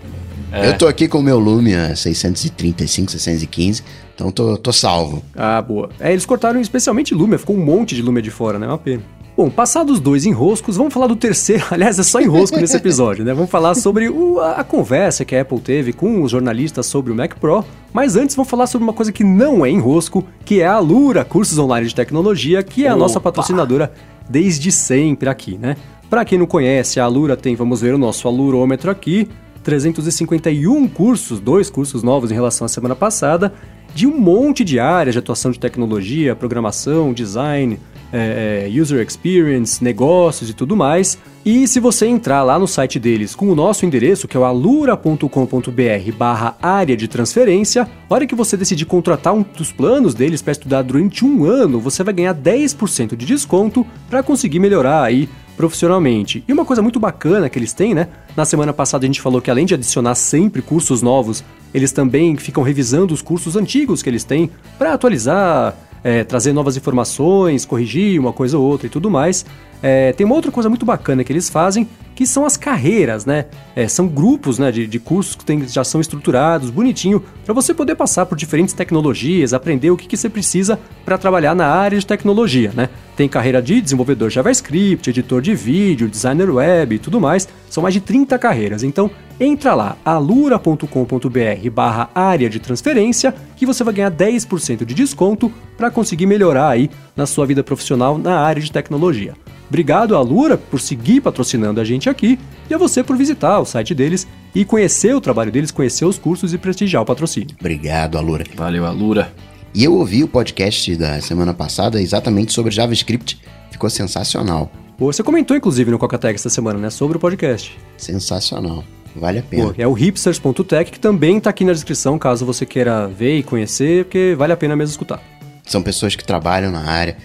É. Eu tô aqui com o meu Lumia 635, 615, então tô, tô salvo. Ah, boa. É, eles cortaram especialmente Lumia, ficou um monte de Lumia de fora, né? É uma pena. Bom, passados dois enroscos, vamos falar do terceiro. *laughs* Aliás, é só enrosco nesse episódio, né? Vamos falar sobre o, a, a, conversa que a Apple teve com os jornalistas sobre o Mac Pro. Mas antes, vamos falar sobre uma coisa que não é enrosco, que é a Alura, cursos online de tecnologia, que é a Opa. nossa patrocinadora desde sempre aqui, né? Para quem não conhece, a Alura tem, vamos ver o nosso alurômetro aqui, 351 cursos, dois cursos novos em relação à semana passada, de um monte de áreas de atuação de tecnologia, programação, design, é, é, user experience, negócios e tudo mais. E se você entrar lá no site deles com o nosso endereço, que é o alura.com.br barra área de transferência, a hora que você decidir contratar um dos planos deles para estudar durante um ano, você vai ganhar 10% de desconto para conseguir melhorar aí profissionalmente. E uma coisa muito bacana que eles têm, né? Na semana passada a gente falou que além de adicionar sempre cursos novos, eles também ficam revisando os cursos antigos que eles têm para atualizar é, trazer novas informações, corrigir uma coisa ou outra e tudo mais. É, tem uma outra coisa muito bacana que eles fazem, que são as carreiras, né? É, são grupos né, de, de cursos que tem, já são estruturados, bonitinho, para você poder passar por diferentes tecnologias, aprender o que, que você precisa para trabalhar na área de tecnologia, né? Tem carreira de desenvolvedor JavaScript, editor de vídeo, designer web e tudo mais. São mais de 30 carreiras. Então, entra lá, alura.com.br barra área de transferência, que você vai ganhar 10% de desconto para conseguir melhorar aí na sua vida profissional na área de tecnologia. Obrigado à Lura por seguir patrocinando a gente aqui e a você por visitar o site deles e conhecer o trabalho deles, conhecer os cursos e prestigiar o patrocínio. Obrigado, Alura. Valeu, Alura. E eu ouvi o podcast da semana passada exatamente sobre JavaScript. Ficou sensacional. Pô, você comentou inclusive no Coca-Tech essa semana, né? Sobre o podcast. Sensacional. Vale a pena. Pô, é o hipsters.tech que também está aqui na descrição, caso você queira ver e conhecer, porque vale a pena mesmo escutar. São pessoas que trabalham na área,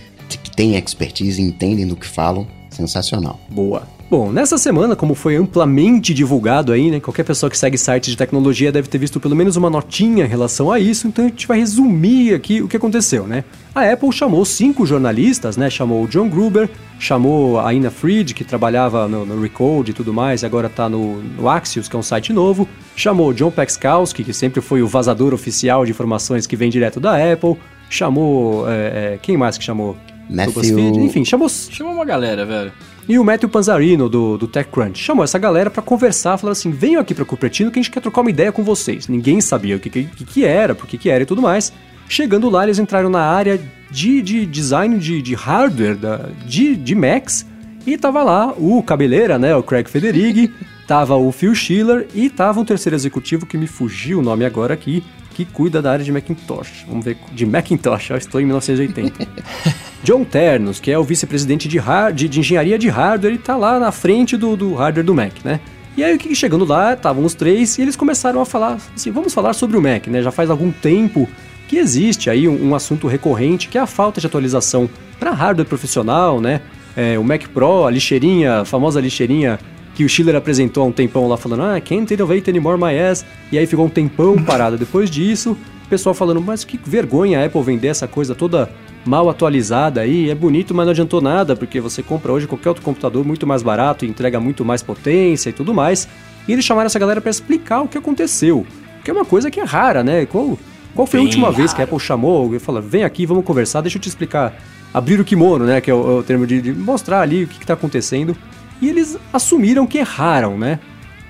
têm expertise, entendem do que falam. Sensacional. Boa. Bom, nessa semana, como foi amplamente divulgado aí, né? Qualquer pessoa que segue sites de tecnologia deve ter visto pelo menos uma notinha em relação a isso, então a gente vai resumir aqui o que aconteceu, né? A Apple chamou cinco jornalistas, né? Chamou o John Gruber, chamou a Ina Fried, que trabalhava no, no Recode e tudo mais, e agora está no, no, Axios, que é um site novo. Chamou o John Pexkowski, que sempre foi o vazador oficial de informações que vem direto da Apple. Chamou. É, é, quem mais que chamou? Matthew... Enfim, chamou... Chamou uma galera, velho. E o Matthew Panzarino, do, do TechCrunch, chamou essa galera para conversar, falando assim, venham aqui para Cupertino que a gente quer trocar uma ideia com vocês. Ninguém sabia o que, que, que era, por que, que era e tudo mais. Chegando lá, eles entraram na área de, de design de, de hardware da, de, de Macs e tava lá o cabeleira, né, o Craig Federighi, tava o Phil Schiller e tava um terceiro executivo que me fugiu o nome agora aqui, que cuida da área de Macintosh. Vamos ver, de Macintosh, eu estou em 1980. *laughs* John Ternos, que é o vice-presidente de, de, de, engenharia de hardware e tá lá na frente do, do hardware do Mac, né? E aí, chegando lá, estavam os três e eles começaram a falar assim: vamos falar sobre o Mac, né? Já faz algum tempo que existe aí um, um assunto recorrente que é a falta de atualização para hardware profissional, né? É, o Mac Pro, a lixeirinha, a famosa lixeirinha que o Schiller apresentou há um tempão lá falando, ah, can't innovate anymore my ass. E aí ficou um tempão *laughs* parado depois disso. O pessoal falando, mas que vergonha a Apple vender essa coisa toda mal atualizada aí. É bonito, mas não adiantou nada, porque você compra hoje qualquer outro computador muito mais barato e entrega muito mais potência e tudo mais. E eles chamaram essa galera para explicar o que aconteceu. Que é uma coisa que é rara, né? Qual, qual foi Bem a última raro. vez que a Apple chamou e falou, vem aqui, vamos conversar, deixa eu te explicar. Abrir o kimono, né? Que é o, é o termo de, de, mostrar ali o que está acontecendo. E eles assumiram que erraram, né?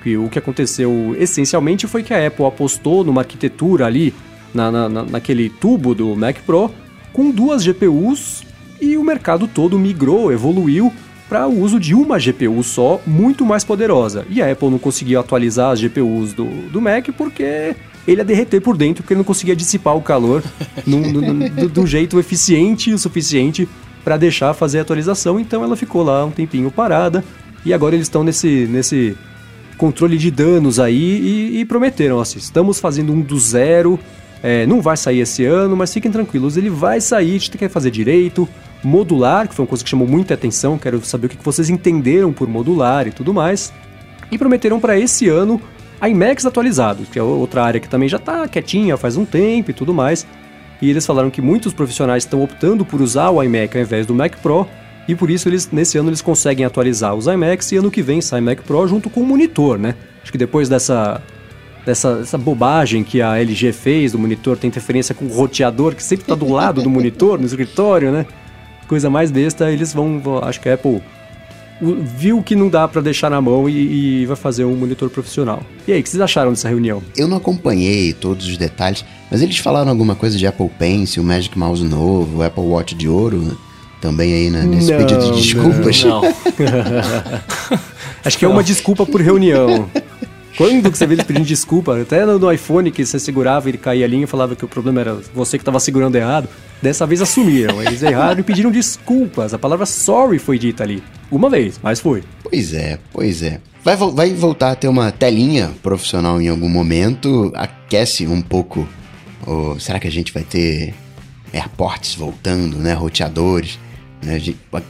Que o que aconteceu essencialmente foi que a Apple apostou numa arquitetura ali, na, na, naquele tubo do Mac Pro, com duas GPUs e o mercado todo migrou, evoluiu para o uso de uma GPU só, muito mais poderosa. E a Apple não conseguiu atualizar as GPUs do, do Mac porque ele ia derreter por dentro, porque ele não conseguia dissipar o calor *laughs* de um jeito eficiente o suficiente para deixar fazer a atualização. Então ela ficou lá um tempinho parada e agora eles estão nesse, nesse controle de danos aí e, e prometeram assim: estamos fazendo um do zero é, não vai sair esse ano, mas fiquem tranquilos, ele vai sair, a gente quer fazer direito. Modular, que foi uma coisa que chamou muita atenção, quero saber o que vocês entenderam por modular e tudo mais. E prometeram para esse ano iMacs atualizados, que é outra área que também já está quietinha faz um tempo e tudo mais. E eles falaram que muitos profissionais estão optando por usar o iMac ao invés do Mac Pro, e por isso eles nesse ano eles conseguem atualizar os iMacs e ano que vem sai Mac Pro junto com o monitor, né? Acho que depois dessa dessa, dessa bobagem que a LG fez do monitor, tem interferência com o roteador que sempre está do lado do monitor, no escritório, né? coisa mais besta, eles vão, acho que a Apple viu que não dá pra deixar na mão e, e vai fazer um monitor profissional. E aí, o que vocês acharam dessa reunião? Eu não acompanhei todos os detalhes, mas eles falaram alguma coisa de Apple Pencil, Magic Mouse novo, Apple Watch de ouro, também aí né, nesse Não, pedido de desculpas. Não. *laughs* Acho que é uma desculpa por reunião. Quando que você vê eles pedindo desculpa? Até no, no iPhone que você segurava, ele caía a linha e falava que o problema era você que estava segurando errado. Dessa vez assumiram. Eles erraram e pediram desculpas. A palavra sorry foi dita ali. Uma vez, mas foi. Pois é, pois é. Vai, vai voltar a ter uma telinha profissional em algum momento, aquece um pouco. o- será que a gente vai ter airports voltando, né? Roteadores. Né?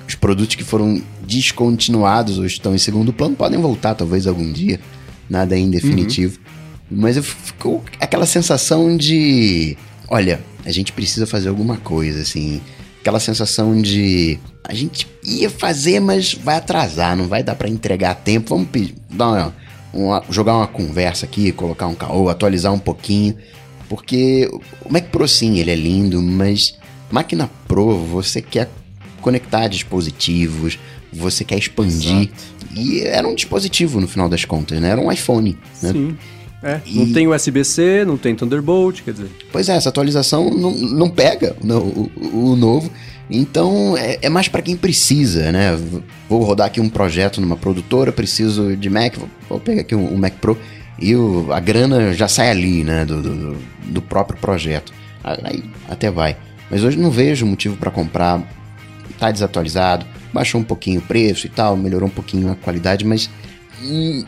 Os produtos que foram descontinuados ou estão em segundo plano podem voltar talvez algum dia. Nada ainda definitivo. Mas eu ficou aquela sensação de. Olha, a gente precisa fazer alguma coisa, assim. Aquela sensação de. A gente ia fazer, mas vai atrasar, não vai dar pra entregar a tempo. Vamos pedir, uma, uma- jogar uma conversa aqui, colocar um caô, atualizar um pouquinho. Porque o Mac Pro sim, ele é lindo, mas máquina Pro, você quer conectar dispositivos, você quer expandir. E era um dispositivo no final das contas, né? Era um iPhone. Né? Sim. É, E- Não tem USB-C, não tem Thunderbolt, quer dizer. Pois é, essa atualização não, não pega no- o, o novo. Então é, é mais para quem precisa, né? Vou rodar aqui um projeto numa produtora, preciso de Mac, vou, vou pegar aqui um, um Mac Pro e o- a grana já sai ali, né? Do, do, do próprio projeto. Aí até vai. Mas hoje não vejo motivo para comprar. Tá desatualizado, baixou um pouquinho o preço e tal, melhorou um pouquinho a qualidade, mas hum,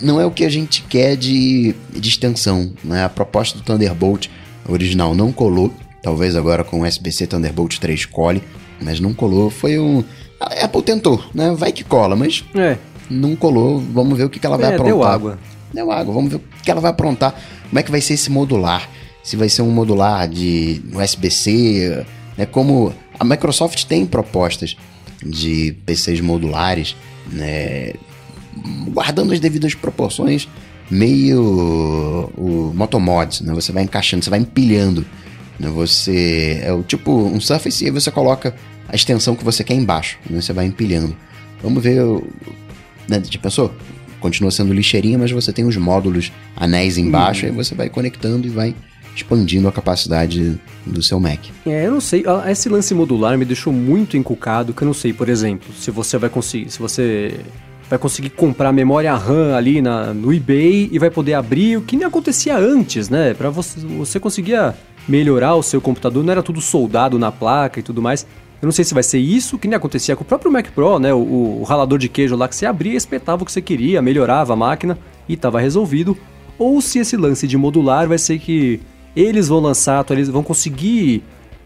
não é o que a gente quer de, de extensão. Né? A proposta do Thunderbolt original não colou. Talvez agora com o USB-C Thunderbolt 3 cole, mas não colou. Foi um. A Apple tentou, né? Vai que cola, mas É, não colou. Vamos ver o que, que ela vai é aprontar. deu água. Deu água, vamos ver o que ela vai aprontar. Como é que vai ser esse modular? Se vai ser um modular de USB-C, né? Como a Microsoft tem propostas de PCs modulares, né? Guardando as devidas proporções, meio o Motomods, né? Você vai encaixando, você vai empilhando. Né? Você é o tipo um Surface e aí você coloca a extensão que você quer embaixo, né? Você vai empilhando. Vamos ver né, já pensou? Continua sendo lixeirinha, mas você tem os módulos anéis embaixo, aí você vai conectando e vai expandindo a capacidade do seu Mac. É, eu não sei. Esse lance modular me deixou muito encucado, que eu não sei, por exemplo, se você vai conseguir, se você vai conseguir comprar memória RAM ali na, no eBay e vai poder abrir o que nem acontecia antes, né? Para você, você conseguia melhorar o seu computador, não era tudo soldado na placa e tudo mais. Eu não sei se vai ser isso que nem acontecia com o próprio Mac Pro, né? O, o ralador de queijo lá que você abria, espetava o que você queria, melhorava a máquina e estava resolvido. Ou se esse lance de modular vai ser que eles vão lançar, atualiz- vão conseguir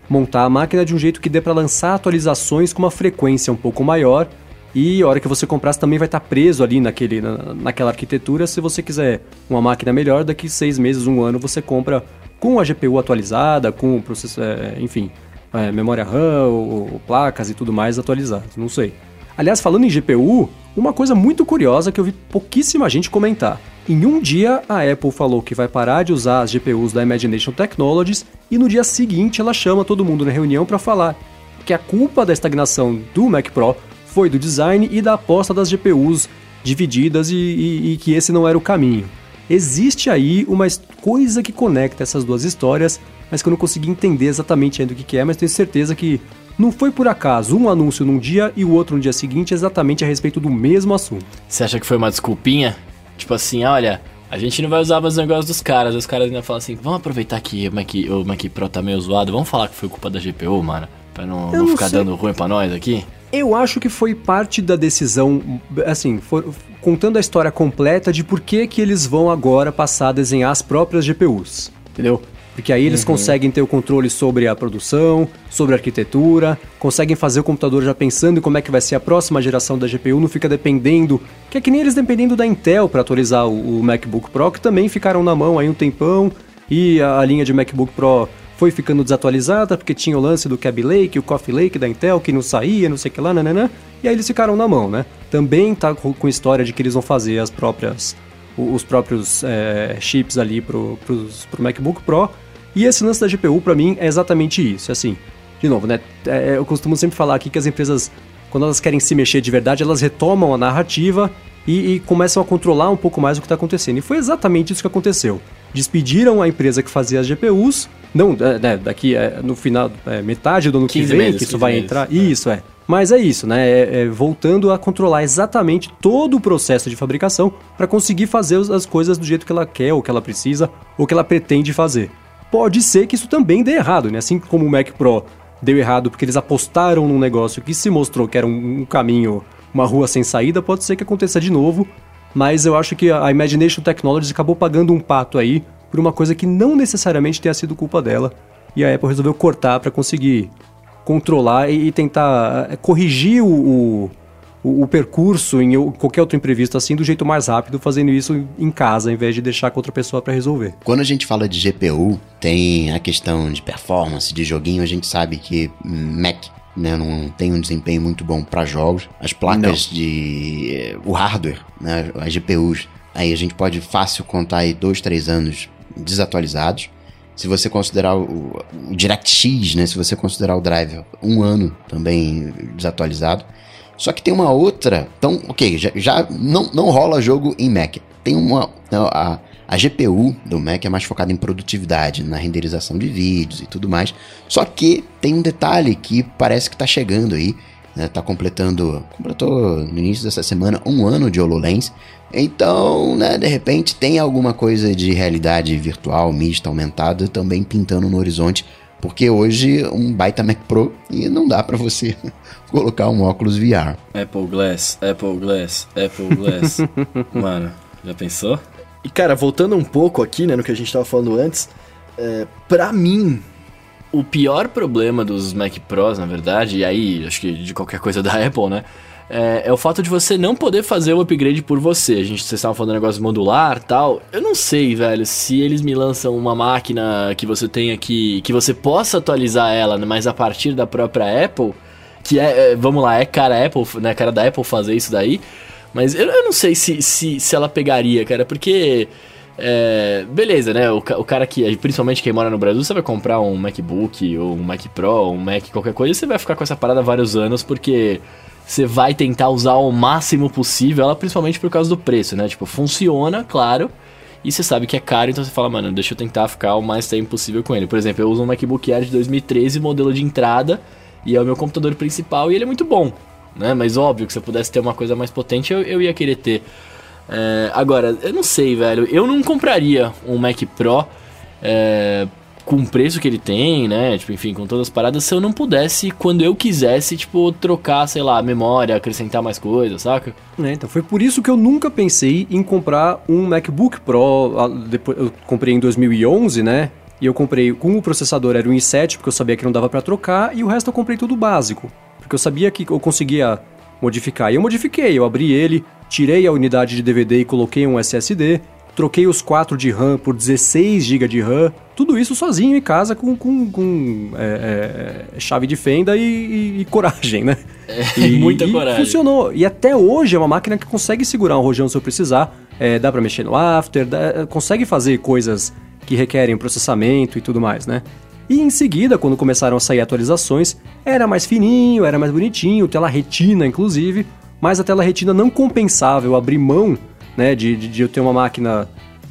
montar a máquina de um jeito que dê para lançar atualizações com uma frequência um pouco maior. E a hora que você comprar, você também vai estar preso ali naquele, na, naquela arquitetura. Se você quiser uma máquina melhor, daqui seis meses, um ano, você compra com a GPU atualizada, com o processo, é, enfim, é, memória RAM, ou, ou placas e tudo mais atualizados. Não sei. Aliás, falando em GPU, uma coisa muito curiosa que eu vi pouquíssima gente comentar. Em um dia, a Apple falou que vai parar de usar as GPUs da Imagination Technologies e no dia seguinte ela chama todo mundo na reunião para falar que a culpa da estagnação do Mac Pro foi do design e da aposta das GPUs divididas e, e- e que esse não era o caminho. Existe aí uma coisa que conecta essas duas histórias, mas que eu não consegui entender exatamente ainda o que é, mas tenho certeza que não foi por acaso um anúncio num dia e o outro no dia seguinte exatamente a respeito do mesmo assunto. Você acha que foi uma desculpinha? Tipo assim, olha, a gente não vai usar mais o negócio dos caras. Os caras ainda falam assim, vamos aproveitar que o Mac, o Mac Pro tá meio zoado, vamos falar que foi culpa da GPU, mano. Pra não não ficar sei. dando ruim pra nós aqui. Eu acho que foi parte da decisão, assim, for- contando a história completa de por que, que eles vão agora passar a desenhar as próprias GPUs, entendeu? Porque aí eles conseguem ter o controle sobre a produção, sobre a arquitetura, conseguem fazer o computador já pensando em como é que vai ser a próxima geração da GPU, não fica dependendo, que é que nem eles dependendo da Intel para atualizar o, o MacBook Pro, que também ficaram na mão aí um tempão, e a, a linha de MacBook Pro foi ficando desatualizada, porque tinha o lance do Kaby Lake, o Coffee Lake da Intel, que não saía, não sei o que lá, nananã, e aí eles ficaram na mão, né? Também tá com, história de que eles vão fazer as próprias, os próprios é, chips ali pro, pros, pro MacBook Pro, e esse lance da GPU, pra mim, é exatamente isso, é assim, de novo, né? É, eu costumo sempre falar aqui que as empresas, quando elas querem se mexer de verdade, elas retomam a narrativa e, e começam a controlar um pouco mais o que está acontecendo. E foi exatamente isso que aconteceu. Despediram a empresa que fazia as GPUs, não, é, né, daqui é, no final, é, metade do ano que vem, meses, que isso vai meses, entrar. É. Isso, é. Mas é isso, né? É, é, voltando a controlar exatamente todo o processo de fabricação para conseguir fazer as coisas do jeito que ela quer, ou que ela precisa, ou que ela pretende fazer. Pode ser que isso também dê errado, né? Assim como o Mac Pro deu errado porque eles apostaram num negócio que se mostrou que era um, um caminho, uma rua sem saída, pode ser que aconteça de novo. Mas eu acho que a Imagination Technologies acabou pagando um pato aí por uma coisa que não necessariamente tenha sido culpa dela. E a Apple resolveu cortar para conseguir controlar e, tentar eh, corrigir o, o, o, percurso em qualquer outro imprevisto assim do jeito mais rápido, fazendo isso em casa, em vez de deixar com outra pessoa para resolver. Quando a gente fala de GPU, tem a questão de performance, de joguinho, a gente sabe que Mac né, não tem um desempenho muito bom para jogos. As placas não. de. O hardware, né, as GPUs, aí a gente pode fácil contar aí dois, três anos desatualizados. Se você considerar o, o DirectX, né? Se você considerar o Drive um ano também desatualizado. Só que tem uma outra. Então, ok, já, já não, não rola jogo em Mac. Tem uma. A, a GPU do Mac é mais focada em produtividade, na renderização de vídeos e tudo mais. Só que tem um detalhe que parece que está chegando aí. Né, tá completando. Completou no início dessa semana um ano de HoloLens. Então, né, de repente tem alguma coisa de realidade virtual, mista, aumentada também pintando no horizonte, porque hoje um baita Mac Pro e não dá para você *laughs* colocar um óculos VR. Apple Glass, Apple Glass, Apple Glass. *laughs* Mano, já pensou? E cara, voltando um pouco aqui, né, no que a gente tava falando antes, é, pra mim, o pior problema dos Mac Pros, na verdade, e aí acho que de qualquer coisa da *laughs* Apple, né? É, é, o fato de você não poder fazer o upgrade por você. A gente, vocês estavam falando negócio modular tal. Eu não sei, velho, se eles me lançam uma máquina que você tenha que. que você possa atualizar ela, mas a partir da própria Apple. Que é, é vamos lá, é cara Apple, né? Cara da Apple fazer isso daí. Mas eu, eu não sei se, se, se ela pegaria, cara, porque. É, beleza, né? O, o, cara que, principalmente quem mora no Brasil, você vai comprar um MacBook ou um Mac Pro, um Mac, qualquer coisa, você vai ficar com essa parada vários anos, porque você vai tentar usar o máximo possível, ela principalmente por causa do preço, né? Tipo, funciona, claro, e você sabe que é caro, então você fala, mano, deixa eu tentar ficar o mais tempo possível com ele. Por exemplo, eu uso um MacBook Air de 2013, modelo de entrada, e é o meu computador principal, e ele é muito bom, né? Mas óbvio que se eu pudesse ter uma coisa mais potente, eu, eu ia querer ter. É, agora, eu não sei, velho, eu não compraria um Mac Pro é, com o preço que ele tem, né? Tipo, enfim, com todas as paradas, se eu não pudesse, quando eu quisesse, tipo, trocar, sei lá, memória, acrescentar mais coisas, saca? É, então foi por isso que eu nunca pensei em comprar um MacBook Pro. Depois, eu comprei em 2011, né? E eu comprei com o processador era um i7, porque eu sabia que não dava para trocar, e o resto eu comprei tudo básico, porque eu sabia que eu conseguia modificar. E eu modifiquei, eu abri ele, tirei a unidade de DVD e coloquei um SSD, troquei os 4 de RAM por 16 GB de RAM, tudo isso sozinho em casa com, com, com é, é, chave de fenda e, e, e coragem, né? É, *laughs* e, muita e coragem. Funcionou. E até hoje é uma máquina que consegue segurar um rojão se eu precisar, é, dá para mexer no after, dá, consegue fazer coisas que requerem processamento e tudo mais, né? E em seguida, quando começaram a sair atualizações, era mais fininho, era mais bonitinho, tela retina inclusive, mas a tela retina não compensava eu abrir mão né? De, de, de eu ter uma máquina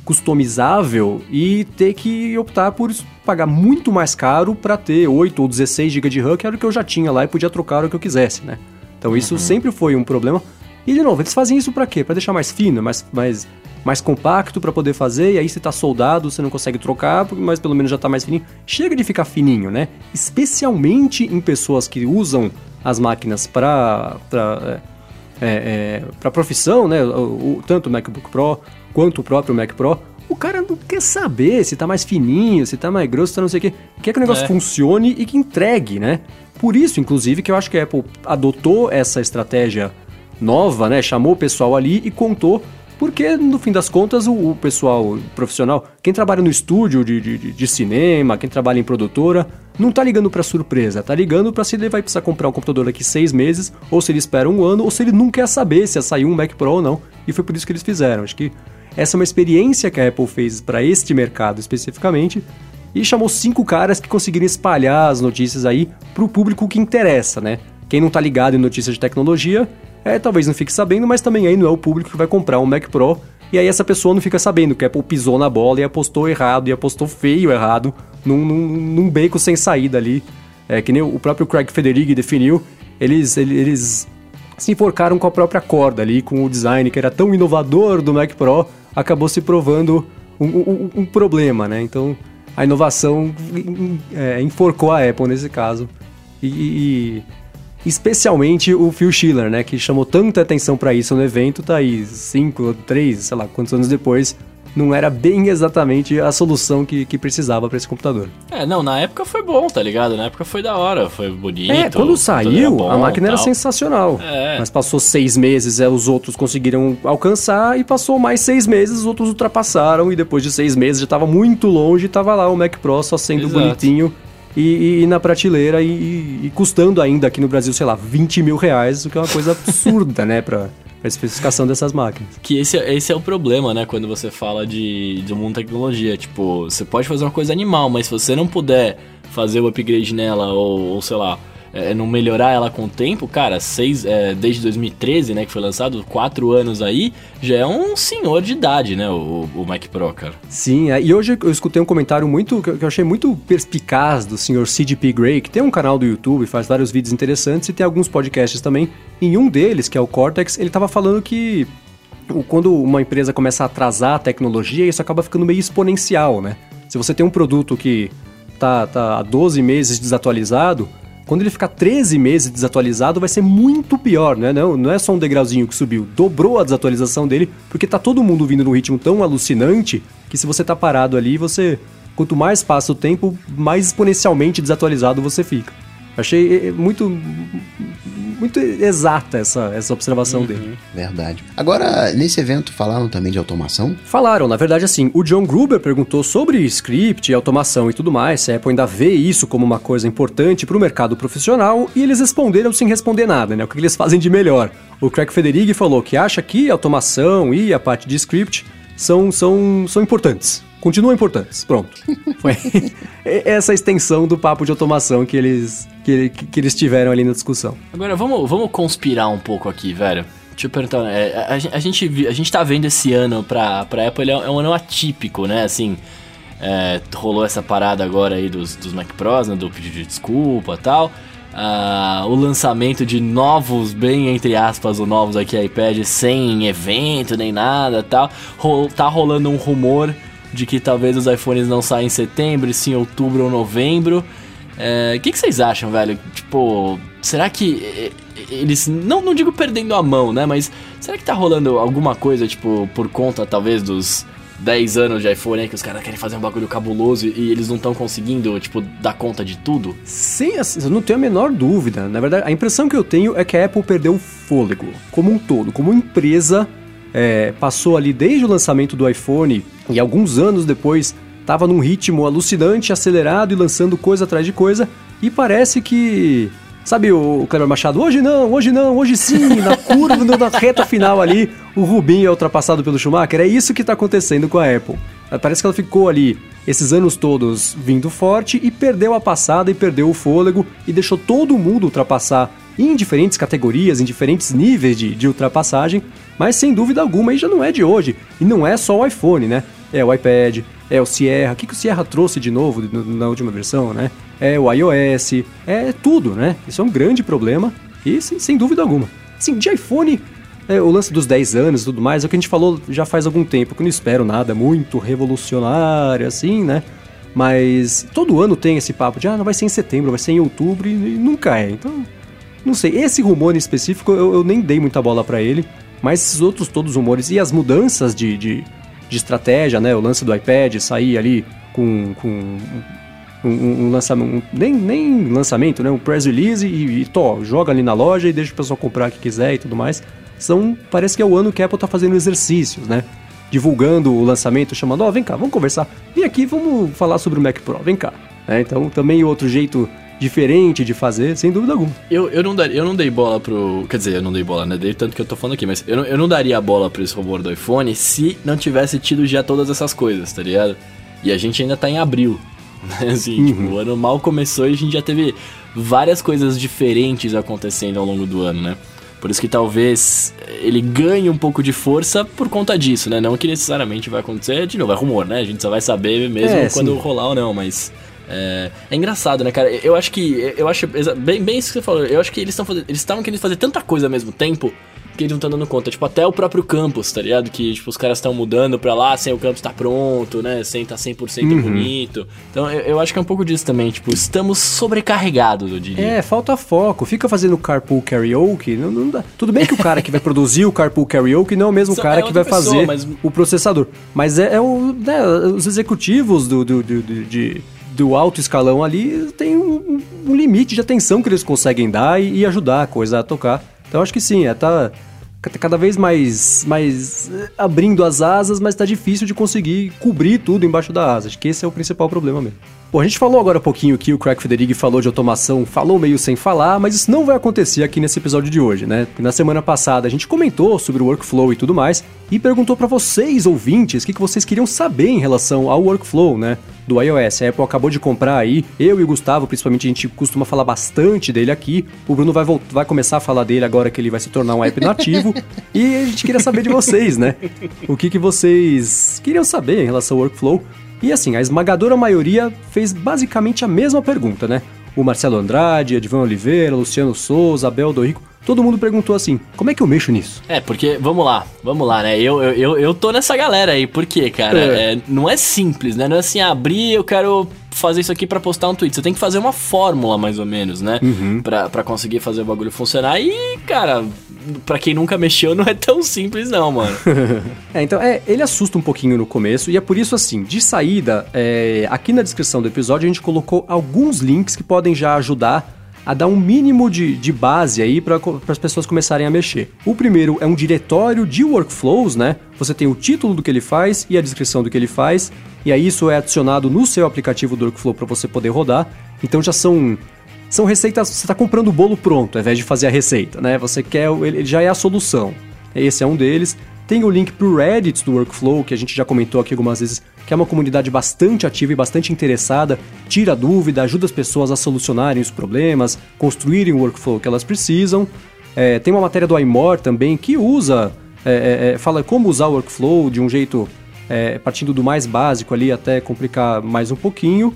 customizável e ter que optar por pagar muito mais caro para ter 8 ou 16 GB de RAM, que era o que eu já tinha lá e podia trocar o que eu quisesse, né? Então isso uhum. sempre foi um problema. E de novo, eles fazem isso para quê? Para deixar mais fino, mais, mais, mais compacto para poder fazer, e aí você tá soldado, você não consegue trocar, mas pelo menos já tá mais fininho. Chega de ficar fininho, né? Especialmente em pessoas que usam as máquinas para é, é, para profissão, né? O, o, tanto o MacBook Pro quanto o próprio Mac Pro, o cara não quer saber se tá mais fininho, se tá mais grosso, se tá não sei o quê. Quer que o negócio é. funcione e que entregue, né? Por isso, inclusive, que eu acho que a Apple adotou essa estratégia nova, né? Chamou o pessoal ali e contou porque, no fim das contas, o, o pessoal profissional, quem trabalha no estúdio de, de, de, cinema, quem trabalha em produtora, não tá ligando para surpresa, tá ligando para se ele vai precisar comprar um computador daqui seis meses, ou se ele espera um ano, ou se ele não quer saber se ia sair um Mac Pro ou não. E foi por isso que eles fizeram. Acho que essa é uma experiência que a Apple fez para este mercado especificamente. e chamou cinco caras que conseguiram espalhar as notícias aí pro público que interessa, né? Quem não tá ligado em notícias de tecnologia, é, talvez não fique sabendo, mas também aí não é o público que vai comprar um Mac Pro. E aí essa pessoa não fica sabendo que a Apple pisou na bola e apostou errado, e apostou feio errado, num, num, num beco sem saída ali. É, que nem o próprio Craig Federighi definiu, eles, eles se enforcaram com a própria corda ali, com o design que era tão inovador do Mac Pro, acabou se provando um, um, um problema, né? Então a inovação é, enforcou a Apple nesse caso. E, e, especialmente o Phil Schiller, né? Que chamou tanta atenção para isso no evento, tá aí cinco, três, sei lá quantos anos depois, não era bem exatamente a solução que, que precisava para esse computador. É, não, na época foi bom, tá ligado? Na época foi da hora, foi bonito. É, quando saiu, bom, a máquina era sensacional. É. Mas passou seis meses, é, os outros conseguiram alcançar, e passou mais seis meses, os outros ultrapassaram, e depois de seis meses já estava muito longe, e tava lá o Mac Pro só sendo Exato. bonitinho. E, e, na prateleira e, e, custando ainda aqui no Brasil, sei lá, 20 mil reais, o que é uma coisa absurda, né, pra, a especificação dessas máquinas. Que esse, esse é o problema, né? Quando você fala de, de mundo tecnologia. Tipo, você pode fazer uma coisa animal, mas se você não puder fazer o upgrade nela, ou, ou sei lá, é, não melhorar ela com o tempo, cara, seis, é, desde 2013, né, que foi lançado, quatro anos aí, já é um senhor de idade, né, o, o Mac Pro, cara. Sim, é, e hoje eu escutei um comentário muito, que eu achei muito perspicaz do senhor CDP Grey, que tem um canal do YouTube, faz vários vídeos interessantes e tem alguns podcasts também. Em um deles, que é o Cortex, ele tava falando que quando uma empresa começa a atrasar a tecnologia, isso acaba ficando meio exponencial, né? Se você tem um produto que tá, tá há 12 meses desatualizado, quando ele ficar 13 meses desatualizado, vai ser muito pior, né? Não, não é só um degrauzinho que subiu, dobrou a desatualização dele, porque tá todo mundo vindo num ritmo tão alucinante que se você tá parado ali, você. Quanto mais passa o tempo, mais exponencialmente desatualizado você fica. Achei eh, eh, muito muito exata essa, essa observação uhum, dele. Verdade. Agora, nesse evento falaram também de automação? Falaram, na verdade, assim, o John Gruber perguntou sobre script, automação e tudo mais, se a Apple ainda vê isso como uma coisa importante para o mercado profissional, e eles responderam sem responder nada, né? O que eles fazem de melhor. O Craig Federighi falou que acha que automação e a parte de script são, são, são importantes continuam importantes. Pronto. *laughs* Foi *laughs* essa extensão do papo de automação que eles, que, que eles tiveram ali na discussão. Agora, vamos, vamos conspirar um pouco aqui, velho. Deixa eu perguntar, é, a, a, gente, a gente tá vendo esse ano pra, pra Apple, é, é um ano atípico, né? Assim, é, rolou essa parada agora aí dos, dos Mac Pros, né? Do pedido de desculpa e tal. Uh, o lançamento de novos, bem entre aspas, o novos aqui iPad sem evento nem nada tal. Ro tá rolando um rumor de que talvez os iPhones não saem em setembro, e sim em outubro ou novembro. É, o é, que, que, vocês acham, velho? Tipo, será que eles. Não, não digo perdendo a mão, né? Mas será que tá rolando alguma coisa, tipo, por conta talvez dos 10 anos de iPhone aí que os caras querem fazer um bagulho cabuloso e eles não estão conseguindo, tipo, dar conta de tudo? Sim, eu não tenho a menor dúvida. Na verdade, a impressão que eu tenho é que a Apple perdeu o fôlego, como um todo, como empresa é, passou ali desde o lançamento do iPhone e alguns anos depois estava num ritmo alucinante, acelerado e lançando coisa atrás de coisa. E parece que. Sabe o Kleber Machado? Hoje não, hoje não, hoje sim, *laughs* na curva, na reta final ali, o Rubinho é ultrapassado pelo Schumacher. É isso que está acontecendo com a Apple. Parece que ela ficou ali esses anos todos vindo forte e perdeu a passada e perdeu o fôlego e deixou todo mundo ultrapassar em diferentes categorias, em diferentes níveis de, de ultrapassagem, mas sem dúvida alguma aí já não é de hoje. E não é só o iPhone, né? É o iPad, é o Sierra. O que, que o Sierra trouxe de novo na última versão, né? É o iOS, é tudo, né? Isso é um grande problema e sem, sem dúvida alguma. Sim, de iPhone, é, o lance dos 10 anos e tudo mais, é o que a gente falou já faz algum tempo, que eu não espero nada muito revolucionário assim, né? Mas todo ano tem esse papo de, ah, não vai ser em setembro, vai ser em outubro, e nunca é. Então, não sei, esse rumor em específico eu, eu nem dei muita bola para ele, mas esses outros todos rumores e as mudanças de, de, de, estratégia, né? O lance do iPad sair ali com, com um, um, lançamento, um, nem, nem lançamento, né? Um press release e, e joga ali na loja e deixa o pessoal comprar o que quiser e tudo mais. São, parece que é o ano que a Apple tá fazendo exercícios, né? Divulgando o lançamento, chamando, ó, oh, vem cá, vamos conversar. Vem aqui, vamos falar sobre o Mac Pro, vem cá. É, então, também outro jeito diferente de fazer, sem dúvida alguma. Eu, eu, não, dar, eu não dei bola pro. Quer dizer, eu não dei bola, né? Dei tanto que eu tô falando aqui, mas eu não, eu não daria bola pro esse rumor do iPhone se não tivesse tido já todas essas coisas, tá ligado? E a gente ainda tá em abril. *laughs* Né? Assim, tipo, o ano mal começou e a gente já teve várias coisas diferentes acontecendo ao longo do ano, né? Por isso que talvez ele ganhe um pouco de força por conta disso, né? Não que necessariamente vai acontecer, de novo, é rumor, né? A gente só vai saber mesmo É, quando sim. rolar ou não, mas. É, é engraçado, né, cara? Eu acho que. Eu acho. Bem, bem isso que você falou. Eu acho que eles estão. Eles estavam querendo fazer tanta coisa ao mesmo tempo que eles não estão dando conta. Tipo, até o próprio campus, tá ligado? Que, tipo, os caras estão mudando pra lá sem o campus tá pronto, né? Sem tá 100% Uhum. bonito. Então, eu, eu acho que é um pouco disso também. Tipo, estamos sobrecarregados, eu diria. É, falta foco. Fica fazendo carpool karaoke. Não, não dá. Tudo bem que o cara que vai produzir o carpool karaoke não é o mesmo Só- cara é que vai pessoa, fazer mas- o processador. Mas é, é o, né, os executivos do, do, do, do- de- do alto escalão ali tem um, um limite de atenção que eles conseguem dar e, e ajudar a coisa a tocar. Então acho que sim, é, tá ca- cada vez mais, mais eh, abrindo as asas, mas tá difícil de conseguir cobrir tudo embaixo da asa. Acho que esse é o principal problema mesmo. Bom, a gente falou agora um pouquinho que o Craig Federighi falou de automação, falou meio sem falar, mas isso não vai acontecer aqui nesse episódio de hoje, né? Porque na semana passada a gente comentou sobre o workflow e tudo mais e perguntou pra vocês, ouvintes, o que, que vocês queriam saber em relação ao workflow, né? Do iOS. A Apple acabou de comprar aí, eu e o Gustavo, principalmente, a gente costuma falar bastante dele aqui. O Bruno vai, volt- vai começar a falar dele agora que ele vai se tornar um app nativo. *laughs* e a gente queria saber de vocês, né? O que, que vocês queriam saber em relação ao workflow. E assim, a esmagadora maioria fez basicamente a mesma pergunta, né? O Marcelo Andrade, Edvan Oliveira, Luciano Souza, Abel Dorico, todo mundo perguntou assim: como é que eu mexo nisso? É, porque, vamos lá, vamos lá, né? Eu, eu, eu, eu tô nessa galera aí, por quê, cara? É. É, não é simples, né? Não é assim, abrir, eu quero fazer isso aqui pra postar um tweet. Você tem que fazer uma fórmula, mais ou menos, né? Pra, pra conseguir fazer o bagulho funcionar. E, cara, pra quem nunca mexeu, *laughs* não é tão simples, não, mano. *laughs* É, então, é, ele assusta um pouquinho no começo, e é por isso, assim, de saída, é, aqui na descrição do episódio a gente colocou alguns links que podem já ajudar a dar um mínimo de, de base aí para as pessoas começarem a mexer. O primeiro é um diretório de workflows, né? Você tem o título do que ele faz e a descrição do que ele faz, e aí isso é adicionado no seu aplicativo do workflow para você poder rodar. Então já são são receitas, você está comprando o bolo pronto, ao invés de fazer a receita, né? Você quer, ele já é a solução. Esse é um deles. Tem o link pro Reddit do Workflow, que a gente já comentou aqui algumas vezes, que é uma comunidade bastante ativa e bastante interessada, tira dúvida, ajuda as pessoas a solucionarem os problemas, construírem o workflow que elas precisam. É, tem uma matéria do iMore também que usa, é, é, é, fala como usar o workflow de um jeito é, partindo do mais básico ali até complicar mais um pouquinho.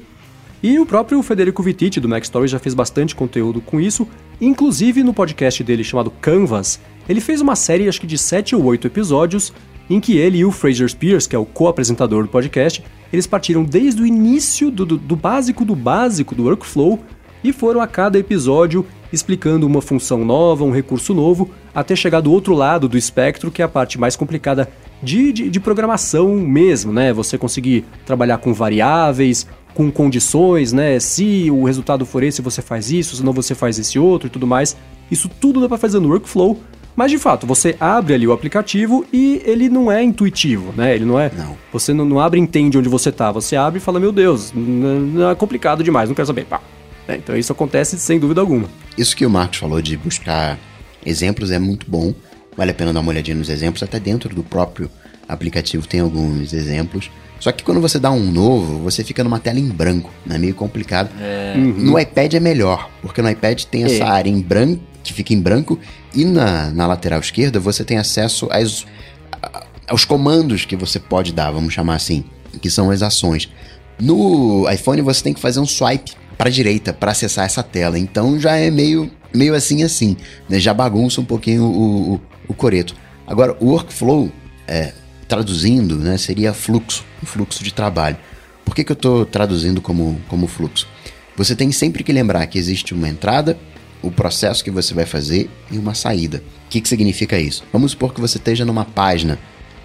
E o próprio Federico Vittiti, do Mac Stories, já fez bastante conteúdo com isso. Inclusive no podcast dele chamado Canvas, ele fez uma série, acho que de 7 ou 8 episódios, em que ele e o Fraser Spears, que é o co-apresentador do podcast, eles partiram desde o início do, do, do básico do básico do workflow e foram a cada episódio explicando uma função nova, um recurso novo, até chegar do outro lado do espectro, que é a parte mais complicada de, de, de programação mesmo, né? Você conseguir trabalhar com variáveis, com condições, né? Se o resultado for esse, você faz isso, senão você faz esse outro e tudo mais. Isso tudo dá para fazer no workflow, mas de fato, você abre ali o aplicativo e ele não é intuitivo, né? Ele não é. Não. Você não, não abre e entende onde você tá. Você abre e fala, meu Deus, é complicado demais, não quero saber. Pá. É, então isso acontece sem dúvida alguma. Isso que o Marcos falou de buscar exemplos é muito bom. Vale a pena dar uma olhadinha nos exemplos. Até dentro do próprio aplicativo tem alguns exemplos. Só que quando você dá um novo, você fica numa tela em branco. né? É meio complicado. No iPad é melhor, porque no iPad tem essa É. área em branco, que fica em branco, e na, na lateral esquerda você tem acesso às, aos comandos que você pode dar, vamos chamar assim, que são as ações. No iPhone você tem que fazer um swipe para direita para acessar essa tela, então já é meio, meio assim assim, né? já bagunça um pouquinho o, o, o coreto. Agora, o workflow, é, traduzindo, né, seria fluxo, fluxo de trabalho. Por que, que eu estou traduzindo como, como fluxo? Você tem sempre que lembrar que existe uma entrada, o processo que você vai fazer e uma saída. O que, que significa isso? Vamos supor que você esteja numa página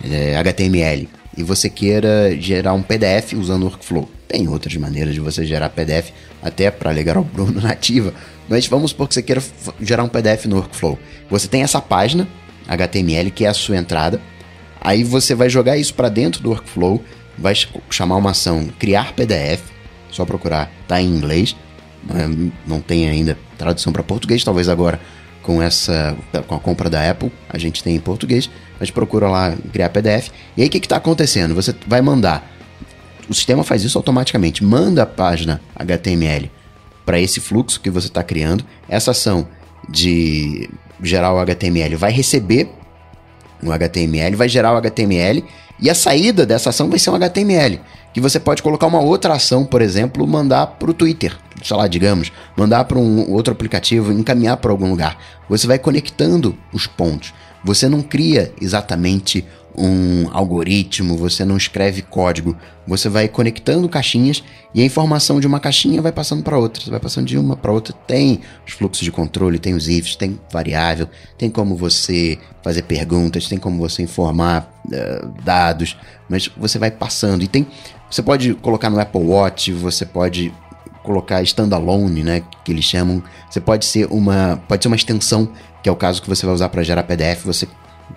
é, HTML e você queira gerar um PDF usando o workflow. Tem outras maneiras de você gerar PDF, até para ligar ao Bruno *laughs* nativa, mas vamos supor que você queira gerar um PDF no workflow. Você tem essa página HTML que é a sua entrada, aí você vai jogar isso para dentro do workflow, vai ch- chamar uma ação criar PDF, só procurar, tá em inglês, não tem ainda tradução para português, talvez agora com essa com a compra da Apple a gente tem em português, mas procura lá criar PDF. E aí o que está acontecendo? Você vai mandar o sistema faz isso automaticamente. Manda a página HTML para esse fluxo que você está criando. Essa ação de gerar o HTML vai receber um HTML, vai gerar o HTML e a saída dessa ação vai ser um HTML. Que você pode colocar uma outra ação, por exemplo, mandar para o Twitter, sei lá, digamos, mandar para um outro aplicativo, encaminhar para algum lugar. Você vai conectando os pontos. Você não cria exatamente um algoritmo, você não escreve código, você vai conectando caixinhas e a informação de uma caixinha vai passando para outra, você vai passando de uma para outra. Tem os fluxos de controle, tem os ifs, tem variável, tem como você fazer perguntas, tem como você informar uh, dados, mas você vai passando e tem. Você pode colocar no Apple Watch, você pode colocar standalone, né, que eles chamam. Você pode ser uma, pode ser uma extensão, que é o caso que você vai usar para gerar PDF. Você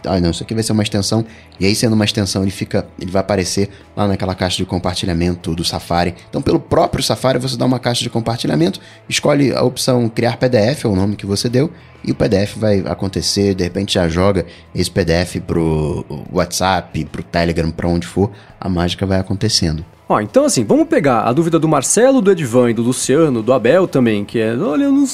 ah, não, isso aqui vai ser uma extensão. E aí, sendo uma extensão, ele fica. Ele vai aparecer lá naquela caixa de compartilhamento do Safari. Então, pelo próprio Safari, você dá uma caixa de compartilhamento, escolhe a opção criar PDF, é o nome que você deu, e o PDF vai acontecer, de repente já joga esse PDF pro WhatsApp, pro Telegram, para onde for, a mágica vai acontecendo. Ó, então assim, vamos pegar a dúvida do Marcelo, do Edvan e do Luciano, do Abel também, que é, olha, eu não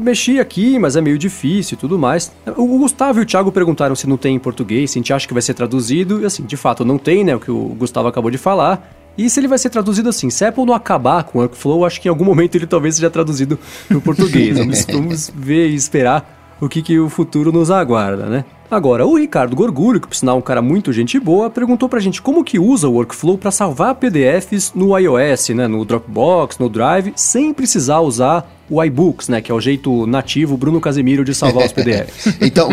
mexi aqui, mas é meio difícil e tudo mais. O Gustavo e o Thiago perguntaram se não tem em português, se a gente acha que vai ser traduzido, e assim, de fato não tem, né, o que o Gustavo acabou de falar. E se ele vai ser traduzido assim, se a Apple não acabar com o Workflow, acho que em algum momento ele talvez seja traduzido para o português. *laughs* vamos, vamos ver e esperar o que, que o futuro nos aguarda, né? Agora, o Ricardo Gorgulho, que por sinal é um cara muito gente boa, perguntou pra gente como que usa o workflow para salvar PDFs no iOS, né, no Dropbox, no Drive, sem precisar usar o iBooks, né, que é o jeito nativo Bruno Casemiro de salvar os PDFs. *laughs* então,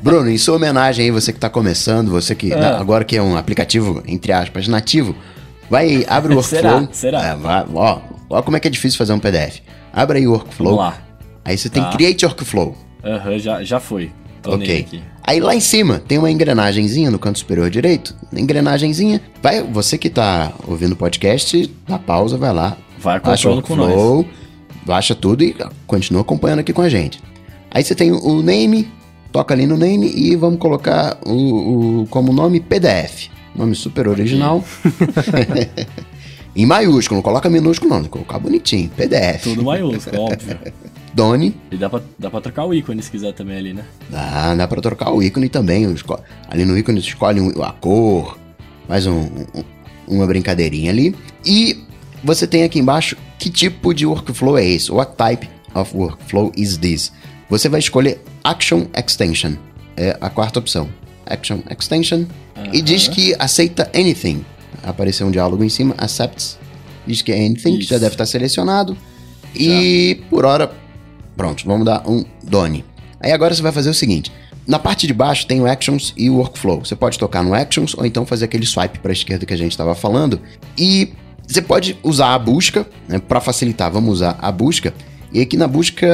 Bruno, em sua homenagem aí, você que está começando, você que ah. agora que é um aplicativo entre aspas nativo, vai abre o *laughs* workflow. Será? Será? É, vai, ó, ó como é que é difícil fazer um PDF. Abre aí o workflow. Vamos lá. Aí você tem tá. Create Workflow. Aham, uhum, já, já foi. Tô ok. Aí lá em cima tem uma engrenagemzinha no canto superior direito. Engrenagemzinha. Vai, você que tá ouvindo o podcast, dá pausa, vai lá. Vai acompanhando com nós. Baixa tudo e continua acompanhando aqui com a gente. Aí você tem o name, toca ali no name e vamos colocar o, o como nome PDF. Nome super original. *laughs* *laughs* em maiúsculo, não coloca minúsculo não, colocar bonitinho, PDF. Tudo maiúsculo, óbvio. *laughs* Doni. E dá pra, dá pra trocar o ícone se quiser também ali, né? Dá, dá pra trocar o ícone também. Ali no ícone você escolhe a cor, faz um, um, uma brincadeirinha ali. E você tem aqui embaixo que tipo de workflow é esse? What type of workflow is this? Você vai escolher Action Extension. É a quarta opção. Action Extension. Uh -huh. E diz que aceita anything. Apareceu um diálogo em cima. Accepts. Diz que é anything, Isso. que já deve estar selecionado. Já. E por hora Pronto, vamos dar um done. Aí agora você vai fazer o seguinte: na parte de baixo tem o Actions e o Workflow. Você pode tocar no Actions ou então fazer aquele swipe para a esquerda que a gente estava falando. E você pode usar a busca, né, para facilitar, vamos usar a busca. E aqui na busca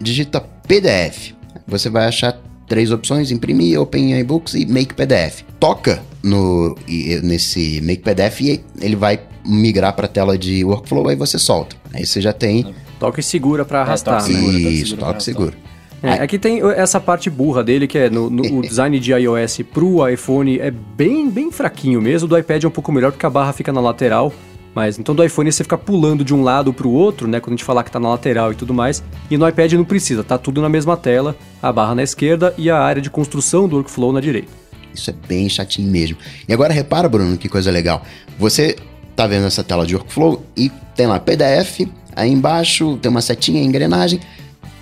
digita PDF. Você vai achar três opções: imprimir, Open iBooks e Make PDF. Toca no nesse Make PDF e ele vai migrar para a tela de Workflow, aí você solta. Aí você já tem Toque segura para arrastar, é, toque né? Segura, Isso, toque segura. É, aqui tem essa parte burra dele, que é no, no o *laughs* design de iOS pro iPhone é bem, bem fraquinho mesmo. Do iPad é um pouco melhor porque a barra fica na lateral. Mas então do iPhone você fica pulando de um lado pro outro, né? Quando a gente falar que tá na lateral e tudo mais. E no iPad não precisa, tá tudo na mesma tela, a barra na esquerda e a área de construção do workflow na direita. Isso é bem chatinho mesmo. E agora repara, Bruno, que coisa legal. Você tá vendo essa tela de workflow e tem lá PDF, Aí embaixo tem uma setinha, engrenagem.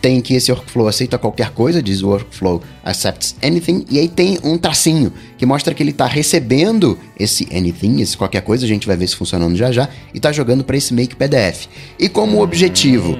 Tem que esse workflow aceita qualquer coisa, diz workflow accepts anything, e aí tem um tracinho que mostra que ele está recebendo esse anything, esse qualquer coisa, a gente vai ver se funcionando já já, e está jogando para esse make PDF. E como o objetivo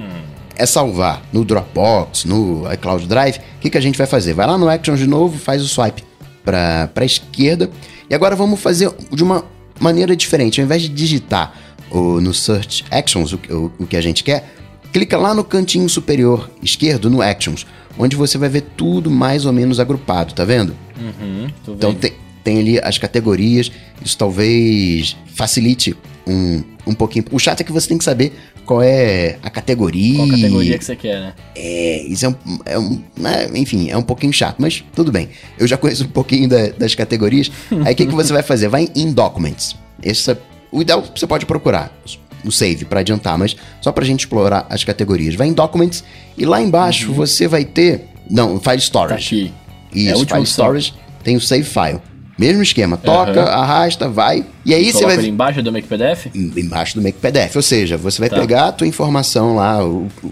é salvar no Dropbox, no iCloud Drive, o que, que a gente vai fazer? Vai lá no Actions de novo, faz o swipe para a esquerda, e agora vamos fazer de uma maneira diferente. Ao invés de digitar o, no Search Actions, o, o, o que a gente quer, clica lá no cantinho superior esquerdo, no Actions, onde você vai ver tudo mais ou menos agrupado, tá vendo? Uhum, então tem, tem ali as categorias, isso talvez facilite um, um pouquinho. O chato é que você tem que saber qual é a categoria. Qual categoria que você quer, né? É, isso é um. É um é, enfim, é um pouquinho chato, mas tudo bem. Eu já conheço um pouquinho da, das categorias. *laughs* Aí o que, que você vai fazer? Vai em Documents. Essa o ideal você pode procurar o save para adiantar, mas só para a gente explorar as categorias. Vai em Documents e lá embaixo uhum. você vai ter. Não, File Storage. Tá aqui. Isso, é File Storage tem o Save File. Mesmo esquema, toca, uhum. arrasta, vai. E aí você vai. Ele embaixo do Make PDF? Embaixo do Make PDF. Ou seja, você vai tá. pegar a tua informação lá,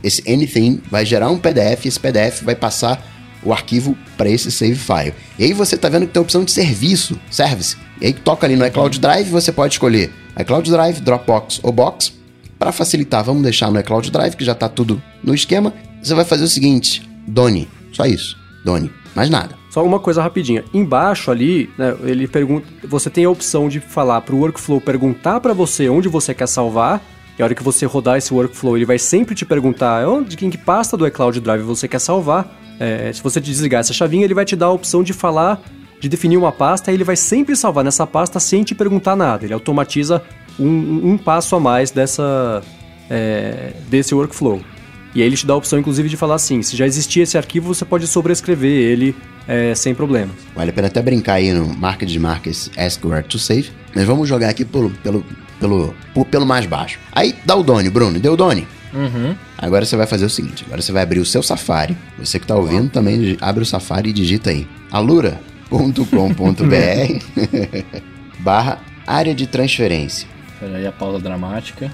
esse anything, vai gerar um PDF, esse PDF vai passar o arquivo para esse save file. E aí você tá vendo que tem a opção de serviço, service. E aí toca ali no iCloud Drive, você pode escolher iCloud Drive, Dropbox ou Box. Para facilitar, vamos deixar no iCloud Drive, que já tá tudo no esquema. Você vai fazer o seguinte, Doni, só isso, Doni, mais nada. Só uma coisa rapidinha. Embaixo ali, né, ele pergunta, você tem a opção de falar para o workflow perguntar para você onde você quer salvar. E a hora que você rodar esse workflow, ele vai sempre te perguntar onde, em que pasta do iCloud Drive você quer salvar. É, se você desligar essa chavinha, ele vai te dar a opção de falar, de definir uma pasta, e ele vai sempre salvar nessa pasta sem te perguntar nada. Ele automatiza um, um passo a mais dessa, é, desse workflow. E aí ele te dá a opção, inclusive, de falar assim: se já existia esse arquivo, você pode sobrescrever ele é, sem problemas. Vale a pena até brincar aí no Market de Markets Ask Where to Save. Mas vamos jogar aqui pelo, pelo, pelo, pelo mais baixo. Aí dá o Doni, Bruno. Deu o Doni? Uhum. Agora você vai fazer o seguinte: agora você vai abrir o seu Safari. Você que está ouvindo também abre o Safari e digita aí alura.com.br *laughs* barra área de transferência. Peraí, a pausa dramática.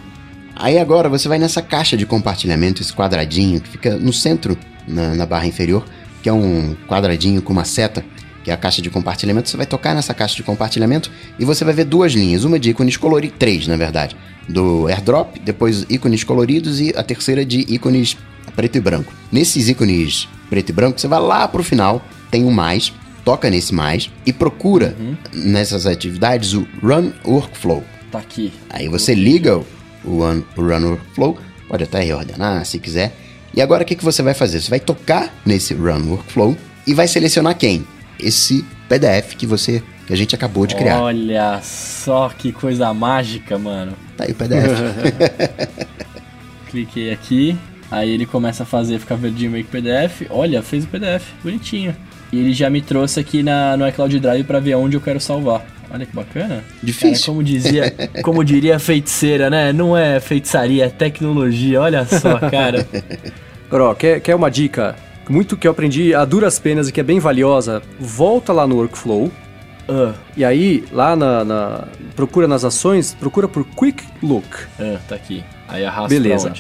Aí agora você vai nessa caixa de compartilhamento, esse quadradinho que fica no centro, na, na barra inferior, que é um quadradinho com uma seta que é a caixa de compartilhamento, você vai tocar nessa caixa de compartilhamento e você vai ver duas linhas, uma de ícones coloridos, três na verdade, do AirDrop, depois ícones coloridos e a terceira de ícones preto e branco. Nesses ícones preto e branco, você vai lá pro final, tem um mais, toca nesse mais e procura uhum. nessas atividades o Run Workflow. Tá aqui. Aí você liga o Run, o run Workflow, pode até reordenar se quiser. E agora o que, que você vai fazer? Você vai tocar nesse Run Workflow e vai selecionar quem? esse PDF que você que a gente acabou de criar. Olha só que coisa mágica, mano. Tá aí o PDF. *laughs* Cliquei aqui, aí ele começa a fazer, ficar verdinho meio que PDF. Olha, fez o PDF, bonitinho. E ele já me trouxe aqui na, no iCloud Drive para ver onde eu quero salvar. Olha que bacana. Difícil. Como dizia, *laughs* como diria a feiticeira, né? Não é feitiçaria, é tecnologia. Olha só, cara. *laughs* Gro, quer, quer uma dica? muito que eu aprendi a duras penas e que é bem valiosa, volta lá no workflow. Uh, e aí, lá na, na, Procura nas ações, procura por Quick Look. Uh, tá aqui. Aí arrasta Beleza.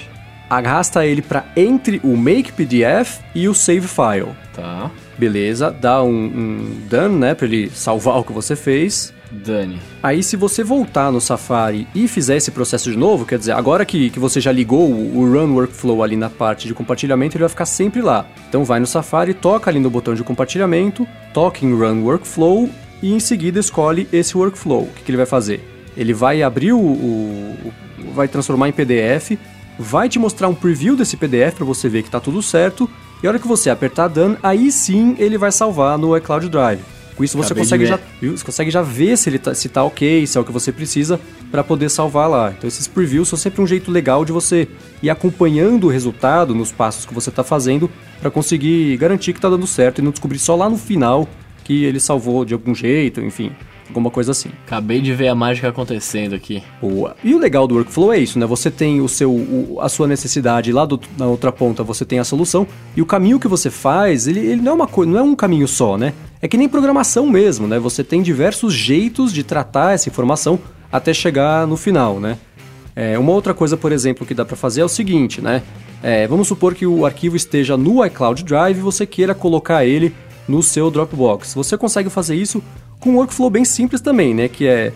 Arrasta ele para entre o Make PDF e o Save File. Tá. Beleza, dá um, um done, né, para ele salvar o que você fez. Dane. Aí, se você voltar no Safari e fizer esse processo de novo, quer dizer, agora que, que você já ligou o, o Run Workflow ali na parte de compartilhamento, ele vai ficar sempre lá. Então, vai no Safari, toca ali no botão de compartilhamento, toca em Run Workflow e em seguida escolhe esse workflow. O que, que ele vai fazer? Ele vai abrir o, o, o vai transformar em PDF, vai te mostrar um preview desse PDF para você ver que está tudo certo. E a hora que você apertar Done, aí sim ele vai salvar no iCloud Drive. Com isso você consegue já, viu? Você consegue já ver se ele tá, se tá ok, se é o que você precisa para poder salvar lá. Então esses previews são sempre um jeito legal de você ir acompanhando o resultado nos passos que você está fazendo para conseguir garantir que está dando certo e não descobrir só lá no final que ele salvou de algum jeito, enfim alguma coisa assim. Acabei de ver a mágica acontecendo aqui. Boa. E o legal do workflow é isso, né? Você tem o seu, o, a sua necessidade lá do, na outra ponta, você tem a solução e o caminho que você faz, ele, ele não é uma coisa, não é um caminho só, né? É que nem programação mesmo, né? Você tem diversos jeitos de tratar essa informação até chegar no final, né? É, uma outra coisa, por exemplo, que dá para fazer é o seguinte, né? É, vamos supor que o arquivo esteja no iCloud Drive e você queira colocar ele no seu Dropbox. Você consegue fazer isso com um workflow bem simples também, né? Que é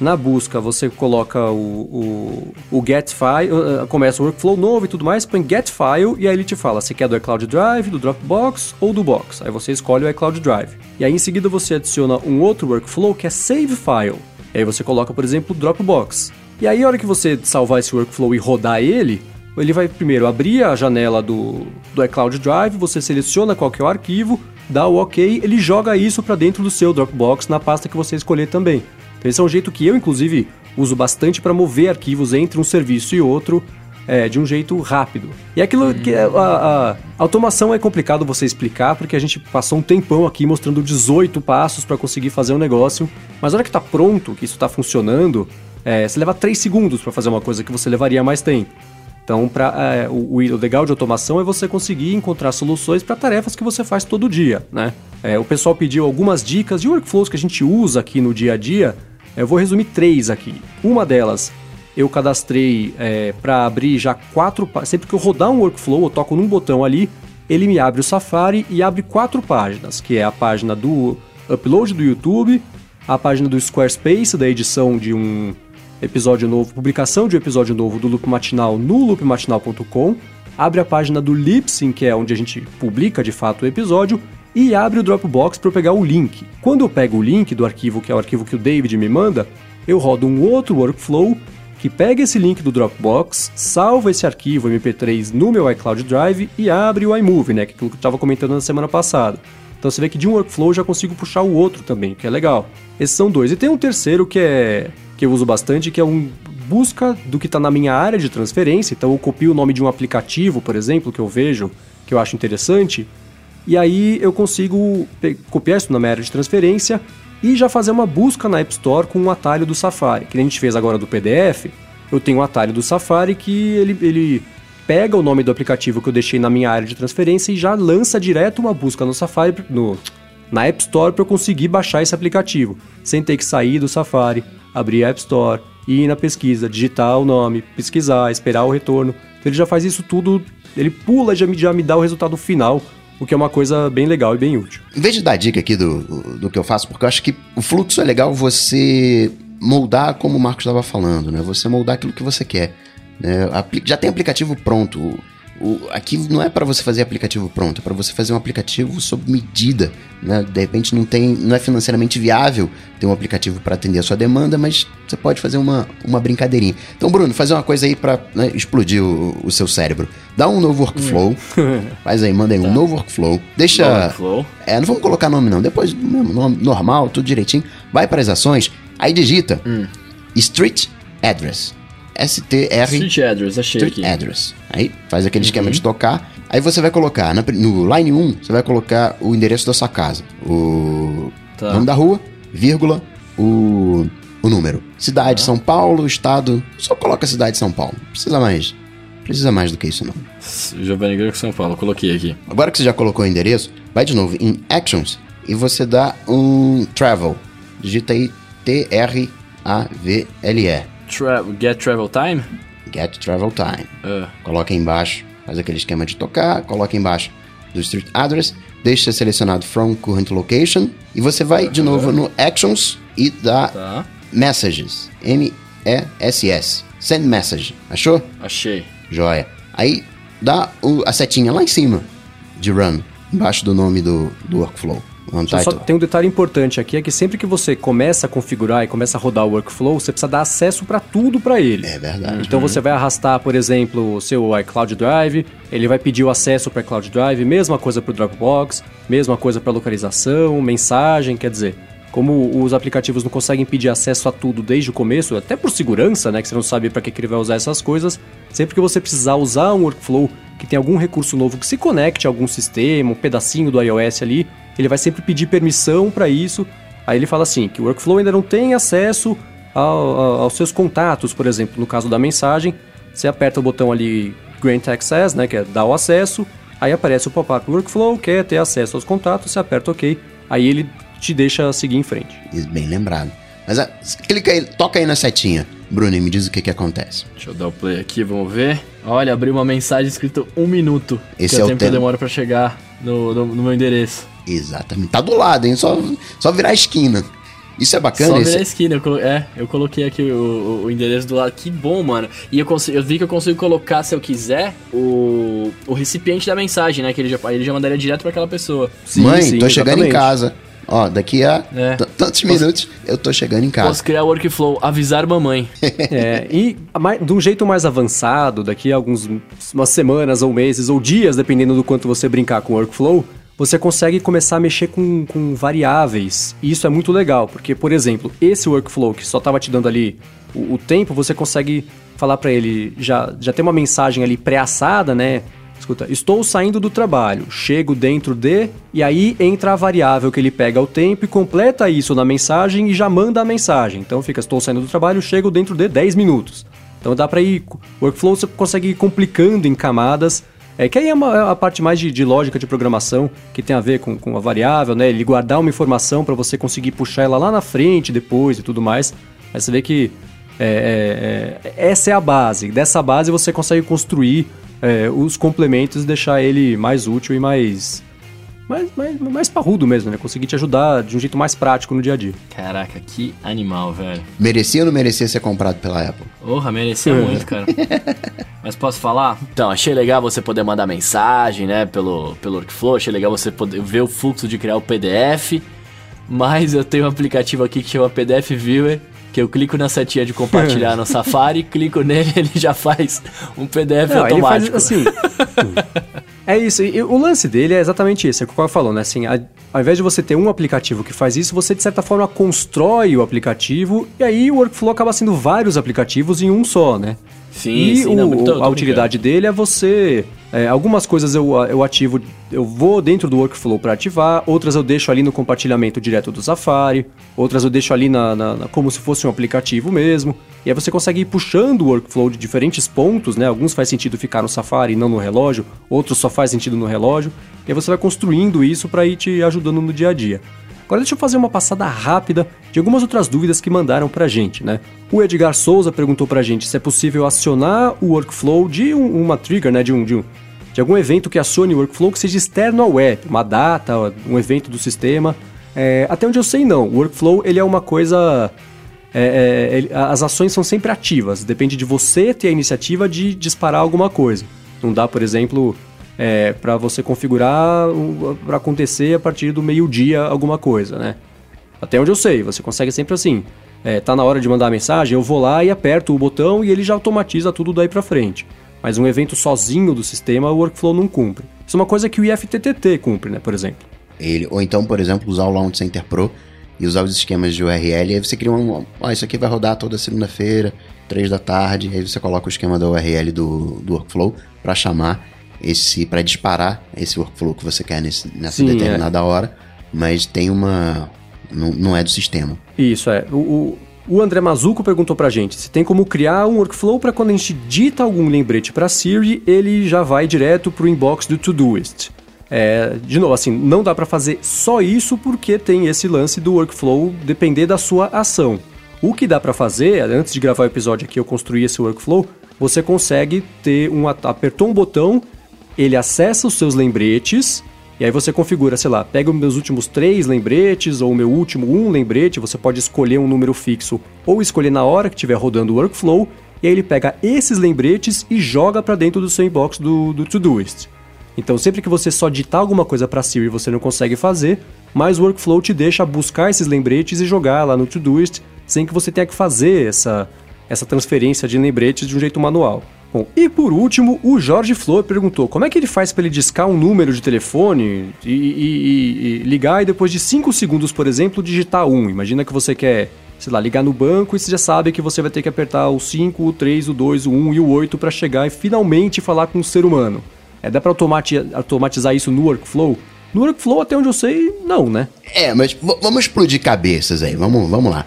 na busca você coloca o, o, o get file, uh, uh, começa o workflow novo e tudo mais, põe get file e aí ele te fala se quer do iCloud Drive, do Dropbox ou do Box. Aí você escolhe o iCloud Drive. E aí em seguida você adiciona um outro workflow que é save file. E aí você coloca, por exemplo, o Dropbox. E aí a hora que você salvar esse workflow e rodar ele, ele vai primeiro abrir a janela do, do iCloud Drive, você seleciona qual que é o arquivo, dá o OK, ele joga isso para dentro do seu Dropbox na pasta que você escolher também. Então, esse é um jeito que eu, inclusive, uso bastante para mover arquivos entre um serviço e outro é, de um jeito rápido. E aquilo hum. que é, a, a, automação é complicado você explicar, porque a gente passou um tempão aqui mostrando 18 passos para conseguir fazer um negócio, mas na hora que está pronto, que isso está funcionando, É, você leva 3 segundos para fazer uma coisa que você levaria mais tempo. Então, pra, é, o, o legal de automação é você conseguir encontrar soluções para tarefas que você faz todo dia, né? É, o pessoal pediu algumas dicas de workflows que a gente usa aqui no dia a dia. Eu vou resumir três aqui. Uma delas, eu cadastrei é, para abrir já quatro... Sempre que eu rodar um workflow, eu toco num botão ali, ele me abre o Safari e abre quatro páginas, que é a página do upload do YouTube, a página do Squarespace, da edição de um episódio novo, publicação de um episódio novo do Loop Matinal no loopmatinal.com, abre a página do Lipsyn, que é onde a gente publica de fato o episódio, e abre o Dropbox para eu pegar o link. Quando eu pego o link do arquivo, que é o arquivo que o David me manda, eu rodo um outro workflow que pega esse link do Dropbox, salva esse arquivo MP3 no meu iCloud Drive e abre o iMovie, né, que é aquilo que eu estava comentando na semana passada. Então você vê que de um workflow eu já consigo puxar o outro também, que é legal. Esses são dois. E tem um terceiro que é que eu uso bastante, que é um busca do que está na minha área de transferência. Então eu copio o nome de um aplicativo, por exemplo, que eu vejo, que eu acho interessante, e aí eu consigo copiar isso na minha área de transferência e já fazer uma busca na App Store com um atalho do Safari. Que a gente fez agora do PDF, eu tenho um atalho do Safari que ele, ele pega o nome do aplicativo que eu deixei na minha área de transferência e já lança direto uma busca no Safari, no, na App Store para eu conseguir baixar esse aplicativo, sem ter que sair do Safari, abrir a App Store, ir na pesquisa, digitar o nome, pesquisar, esperar o retorno. Então ele já faz isso tudo, ele pula já me, já me dá o resultado final, o que é uma coisa bem legal e bem útil. Em vez de dar dica aqui do, do que eu faço, porque eu acho que o fluxo é legal você moldar como o Marcos estava falando, né? Você moldar aquilo que você quer. Né? Já tem aplicativo pronto. O, aqui não é para você fazer aplicativo pronto, é para você fazer um aplicativo sob medida. Né? De repente não, tem, não é financeiramente viável ter um aplicativo para atender a sua demanda, mas você pode fazer uma, uma brincadeirinha. Então, Bruno, fazer uma coisa aí para né, explodir o, o, seu cérebro. Dá um novo workflow, hum. faz aí, manda aí tá. um novo workflow. Deixa. Workflow. É, não vamos colocar nome não, depois nome normal, tudo direitinho. Vai para as ações, aí digita hum. Street Address. STR. Street Address, achei Street aqui. Address. Aí faz aquele uhum. esquema de tocar. Aí você vai colocar, no line 1, você vai colocar o endereço da sua casa. O tá. nome da rua, vírgula, o, o número. Cidade, tá. São Paulo, estado. Só coloca cidade de São Paulo. Precisa mais. Precisa mais do que isso, não. Giovanni Greco São Paulo, coloquei aqui. Agora que você já colocou o endereço, vai de novo em Actions e você dá um Travel. Digita aí T-R-A-V-L-E. Tra get Travel Time? Get Travel Time. Uh. Coloca aí embaixo, faz aquele esquema de tocar, coloca embaixo do Street Address, deixa selecionado From Current Location e você vai uh -huh. de novo no Actions e dá tá. Messages. M-E-S-S. Send Message. Achou? Achei. Joia. Aí dá o, a setinha lá em cima de Run, embaixo do nome do, do workflow. Só tem um detalhe importante aqui, é que sempre que você começa a configurar e começa a rodar o workflow, você precisa dar acesso para tudo para ele. É verdade. Então uhum. você vai arrastar, por exemplo, o seu iCloud Drive, ele vai pedir o acesso para iCloud Drive, mesma coisa para o Dropbox, mesma coisa para localização, mensagem, quer dizer, como os aplicativos não conseguem pedir acesso a tudo desde o começo, até por segurança, né, que você não sabe para que, ele vai usar essas coisas, sempre que você precisar usar um workflow que tem algum recurso novo que se conecte a algum sistema, um pedacinho do iOS ali, ele vai sempre pedir permissão para isso. Aí ele fala assim, que o workflow ainda não tem acesso ao, ao, aos seus contatos, por exemplo, no caso da mensagem, você aperta o botão ali Grant Access, né, que é dar o acesso, aí aparece o pop-up Workflow, quer ter acesso aos contatos, você aperta OK, aí ele te deixa seguir em frente. Bem lembrado. Mas a, clica aí, toca aí na setinha, Bruno, e me diz o que que acontece. Deixa eu dar o play aqui, vamos ver. Olha, abri uma mensagem escrita um minuto. Esse que é, o tempo que demora para chegar no, no, no, meu endereço. Exatamente. Tá do lado, hein? Só, só virar a esquina. Isso é bacana? Só virar a esquina. Eu colo... É, eu coloquei aqui o, o, endereço do lado. Que bom, mano. E eu, consigo, eu vi que eu consigo colocar, se eu quiser, o, o recipiente da mensagem, né? Que ele já, ele já mandaria direto para aquela pessoa. Sim, Mãe, sim, tô exatamente. chegando em casa. Ó, daqui a é. tantos minutos eu tô chegando em casa. Posso criar o workflow, avisar mamãe. *laughs* é, e de um jeito mais avançado, daqui a algumas semanas ou meses ou dias, dependendo do quanto você brincar com o workflow, você consegue começar a mexer com, com variáveis. E isso é muito legal, porque, por exemplo, esse workflow que só estava te dando ali o, o tempo, você consegue falar para ele, já, já tem uma mensagem ali pré-assada, né? Escuta, estou saindo do trabalho, chego dentro de, e aí entra a variável que ele pega o tempo e completa isso na mensagem e já manda a mensagem. Então fica, estou saindo do trabalho, chego dentro de 10 minutos. Então dá para ir, o workflow você consegue ir complicando em camadas, é que aí é, uma, é a parte mais de, de, lógica de programação, que tem a ver com, com a variável, né? Ele guardar uma informação para você conseguir puxar ela lá na frente depois e tudo mais. Aí você vê que é, é, é, essa é a base. Dessa base você consegue construir é, os complementos e deixar ele mais útil e mais, mais, mais, mais parrudo mesmo, né? Conseguir te ajudar de um jeito mais prático no dia a dia. Caraca, que animal, velho. Merecia ou não merecia ser comprado pela Apple? Porra, merecia *laughs* muito, cara. Mas posso falar? Então, achei legal você poder mandar mensagem, né, pelo, pelo Workflow, achei legal você poder ver o fluxo de criar o PDF, mas eu tenho um aplicativo aqui que chama PDF Viewer, que eu clico na setinha de compartilhar no *laughs* Safari, clico nele ele já faz um PDF Não, automático. Ele faz assim. *laughs* é isso, e o lance dele é exatamente isso, é o que o falou, né? Assim, a, ao invés de você ter um aplicativo que faz isso, você de certa forma constrói o aplicativo e aí o workflow acaba sendo vários aplicativos em um só, né? Sim, e sim, o, não, tô, tô a utilidade dele é você. É, algumas coisas eu, eu ativo, eu vou dentro do workflow para ativar, outras eu deixo ali no compartilhamento direto do Safari, outras eu deixo ali na, na, na, como se fosse um aplicativo mesmo. E aí você consegue ir puxando o workflow de diferentes pontos, né? Alguns faz sentido ficar no Safari e não no relógio, outros só faz sentido no relógio. E aí você vai construindo isso para ir te ajudando no dia a dia. Agora deixa eu fazer uma passada rápida de algumas outras dúvidas que mandaram pra gente, né? O Edgar Souza perguntou pra gente se é possível acionar o workflow de um, uma trigger, né? De um, de um de algum evento que acione o workflow que seja externo ao web, uma data, um evento do sistema. É, até onde eu sei, não. O workflow ele é uma coisa. É, é, ele, as ações são sempre ativas. Depende de você ter a iniciativa de disparar alguma coisa. Não dá, por exemplo, é, para você configurar para acontecer a partir do meio-dia alguma coisa, né? Até onde eu sei, você consegue sempre assim. É, tá na hora de mandar a mensagem, eu vou lá e aperto o botão e ele já automatiza tudo daí para frente. Mas um evento sozinho do sistema, o workflow não cumpre. Isso é uma coisa que o IFTTT cumpre, né, por exemplo. Ele, ou então, por exemplo, usar o Launch Center Pro e usar os esquemas de URL, aí você cria um, ó, isso aqui vai rodar toda segunda-feira, 3 da tarde, aí você coloca o esquema da URL do, do workflow para chamar esse para disparar esse workflow que você quer nesse, nessa Sim, determinada é. hora, mas tem uma não, não é do sistema. Isso é. O, o, o André Mazuco perguntou pra gente se tem como criar um workflow para quando a gente dita algum lembrete para Siri, ele já vai direto pro inbox do Todoist. É, de novo, assim, não dá para fazer só isso porque tem esse lance do workflow depender da sua ação. O que dá para fazer, antes de gravar o episódio aqui eu construí esse workflow, você consegue ter um apertou um botão ele acessa os seus lembretes e aí você configura, sei lá, pega os meus últimos três lembretes ou o meu último um lembrete, você pode escolher um número fixo ou escolher na hora que estiver rodando o workflow, e aí ele pega esses lembretes e joga para dentro do seu inbox do, do Todoist. Então sempre que você só digitar alguma coisa para Siri você não consegue fazer, mas o workflow te deixa buscar esses lembretes e jogar lá no Todoist sem que você tenha que fazer essa, essa transferência de lembretes de um jeito manual. Bom, e por último, o Jorge Flor perguntou como é que ele faz para ele discar um número de telefone e, e, e, e ligar e depois de 5 segundos, por exemplo, digitar um. Imagina que você quer, sei lá, ligar no banco e você já sabe que você vai ter que apertar o 5, o 3, o 2, o 1 e o 8 para chegar e finalmente falar com um ser humano. É, dá para automatizar isso no workflow? No workflow, até onde eu sei, não, né? É, mas vamos explodir cabeças aí, vamos, vamos lá.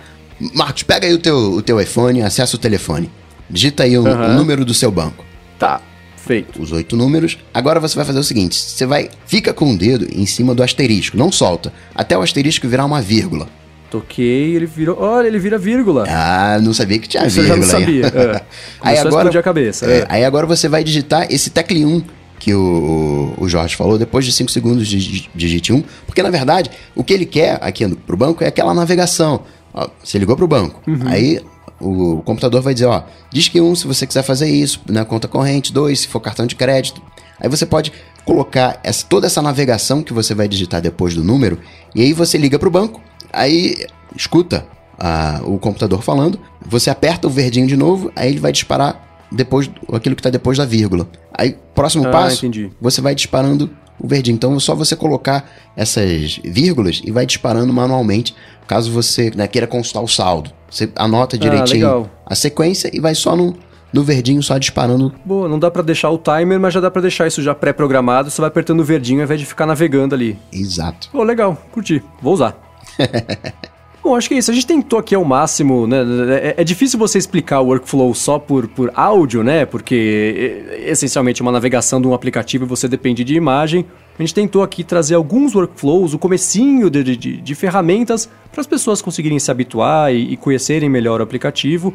Marcos, pega aí o teu, o teu iPhone, acessa o telefone. Digita aí o, uhum. o número do seu banco. Tá, feito. Os oito números. Agora você vai fazer o seguinte: você vai. Fica com o dedo em cima do asterisco, não solta. Até o asterisco virar uma vírgula. Toquei, ele virou. Olha, ele vira vírgula. Ah, não sabia que tinha Isso vírgula. Eu já não sabia. É. *laughs* aí agora, a cabeça. É, é. Aí agora você vai digitar esse tecle 1 que o, o Jorge falou, depois de 5 segundos digite 1, porque na verdade o que ele quer aqui pro banco é aquela navegação. Ó, você ligou pro banco, uhum. aí o computador vai dizer, ó, diz que um se você quiser fazer isso na conta corrente, dois se for cartão de crédito. Aí você pode colocar essa, toda essa navegação que você vai digitar depois do número e aí você liga para o banco, aí escuta a, o computador falando, você aperta o verdinho de novo, aí ele vai disparar depois aquilo que está depois da vírgula. Aí próximo ah, passo, entendi. você vai disparando o verdinho. Então é só você colocar essas vírgulas e vai disparando manualmente, caso você né, queira consultar o saldo. Você anota ah, direitinho ah, a sequência e vai só no, no verdinho só disparando. Boa, não dá pra deixar o timer, mas já dá pra deixar isso já pré-programado. Você vai apertando o verdinho ao invés de ficar navegando ali. Exato. Pô, legal, curti. Vou usar. *laughs* Bom, acho que é isso. A gente tentou aqui ao máximo, né? É, é, difícil você explicar o workflow só por, por áudio, né? Porque é, essencialmente é uma navegação de um aplicativo e você depende de imagem. A gente tentou aqui trazer alguns workflows, o comecinho de, de, de ferramentas para as pessoas conseguirem se habituar e, e conhecerem melhor o aplicativo.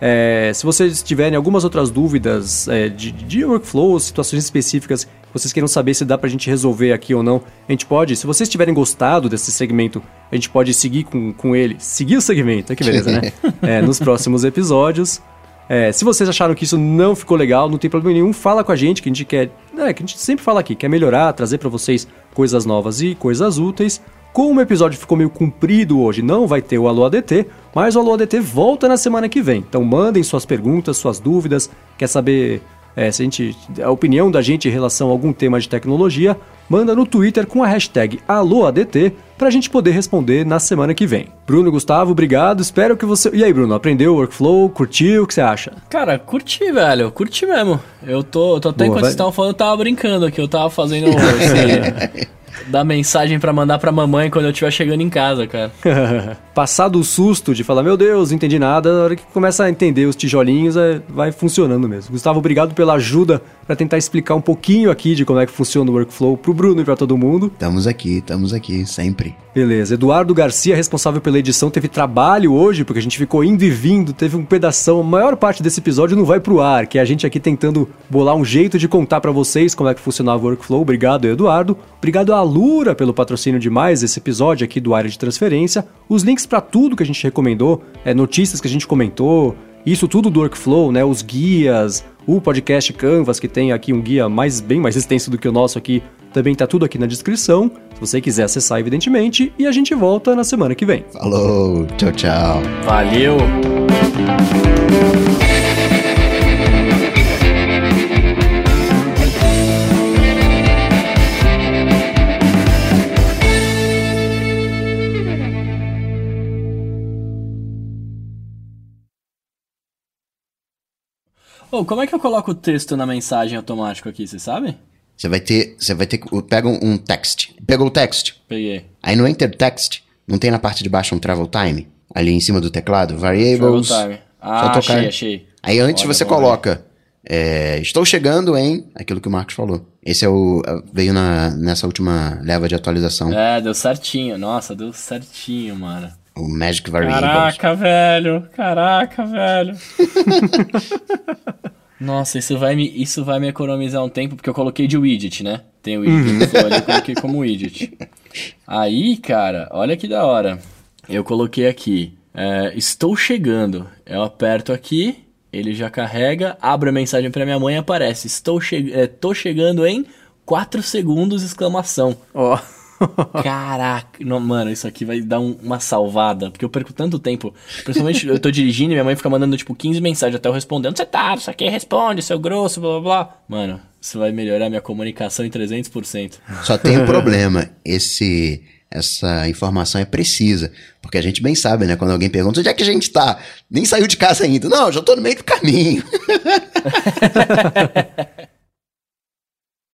É, se vocês tiverem algumas outras dúvidas é, de, de workflows, situações específicas que vocês queiram saber se dá pra gente resolver aqui ou não, a gente pode, se vocês tiverem gostado desse segmento, a gente pode seguir com, com ele, seguir o segmento, que beleza, né? *laughs* É, nos próximos episódios. É, se vocês acharam que isso não ficou legal, não tem problema nenhum, fala com a gente, que a gente quer. É, que a gente sempre fala aqui, quer melhorar, trazer para vocês coisas novas e coisas úteis. Como o episódio ficou meio comprido hoje, não vai ter o Alô ADT, mas o Alô ADT volta na semana que vem. Então mandem suas perguntas, suas dúvidas, quer saber é, se a, gente, a opinião da gente em relação a algum tema de tecnologia, manda no Twitter com a hashtag AlôADT para a gente poder responder na semana que vem. Bruno Gustavo, obrigado. Espero que você. E aí, Bruno, aprendeu o workflow? Curtiu? O que você acha? Cara, curti, velho. Curti mesmo. Eu tô, tô até Boa, enquanto vai... vocês estavam falando, eu tava brincando aqui. Eu tava fazendo *laughs* esse, dar mensagem para mandar pra mamãe quando eu estiver chegando em casa, cara. *laughs* Passado o susto de falar, meu Deus, não entendi nada, na hora que começa a entender os tijolinhos, é, vai funcionando mesmo. Gustavo, obrigado pela ajuda para tentar explicar um pouquinho aqui de como é que funciona o workflow pro Bruno e para todo mundo. Estamos aqui, estamos aqui, sempre. Beleza. Eduardo Garcia, responsável pela edição, teve trabalho hoje, porque a gente ficou indo e vindo, teve um pedação. A maior parte desse episódio não vai pro ar, que é a gente aqui tentando bolar um jeito de contar para vocês como é que funcionava o workflow. Obrigado, Eduardo. Obrigado a Lura pelo patrocínio de mais esse episódio aqui do Área de Transferência. Os links para tudo que a gente recomendou, é, notícias que a gente comentou, isso tudo do workflow, né? Os guias, o podcast Canvas, que tem aqui um guia mais bem mais extenso do que o nosso aqui, também tá tudo aqui na descrição. Se você quiser acessar, evidentemente. E a gente volta na semana que vem. Falou, tchau, tchau. Valeu! Oh, como é que eu coloco o texto na mensagem automático aqui, você sabe? Você vai ter, você vai ter, pega um, text. Pegou o text? Peguei. Aí no enter text, não tem na parte de baixo um travel time? Ali em cima do teclado, variables. Travel time. Ah, achei, achei. Aí antes Olha, você coloca, é, estou chegando em, aquilo que o Marcos falou. Esse é o, veio na, nessa última leva de atualização. É, deu certinho. Nossa, deu certinho, mano. O Magic Variables. Caraca, velho. Caraca, velho. *laughs* Nossa, isso vai, me, isso vai me economizar um tempo, porque eu coloquei de widget, né? Tem o widget ali, eu coloquei como widget. Aí, cara, olha que da hora. Eu coloquei aqui, é, estou chegando. Eu aperto aqui, ele já carrega, abro a mensagem para minha mãe e aparece, estou che é, tô chegando em 4 segundos, exclamação. Ó. Oh. Caraca, não, mano, isso aqui vai dar um, uma salvada, porque eu perco tanto tempo. Principalmente eu tô dirigindo e minha mãe fica mandando tipo 15 mensagens até eu respondendo. Você tá, isso aqui responde, seu grosso, blá blá blá. Mano, isso vai melhorar minha comunicação em 300%. Só tem um problema, esse essa informação é precisa. Porque a gente bem sabe, né? Quando alguém pergunta onde é que a gente tá? Nem saiu de casa ainda. Não, já tô no meio do caminho. *laughs*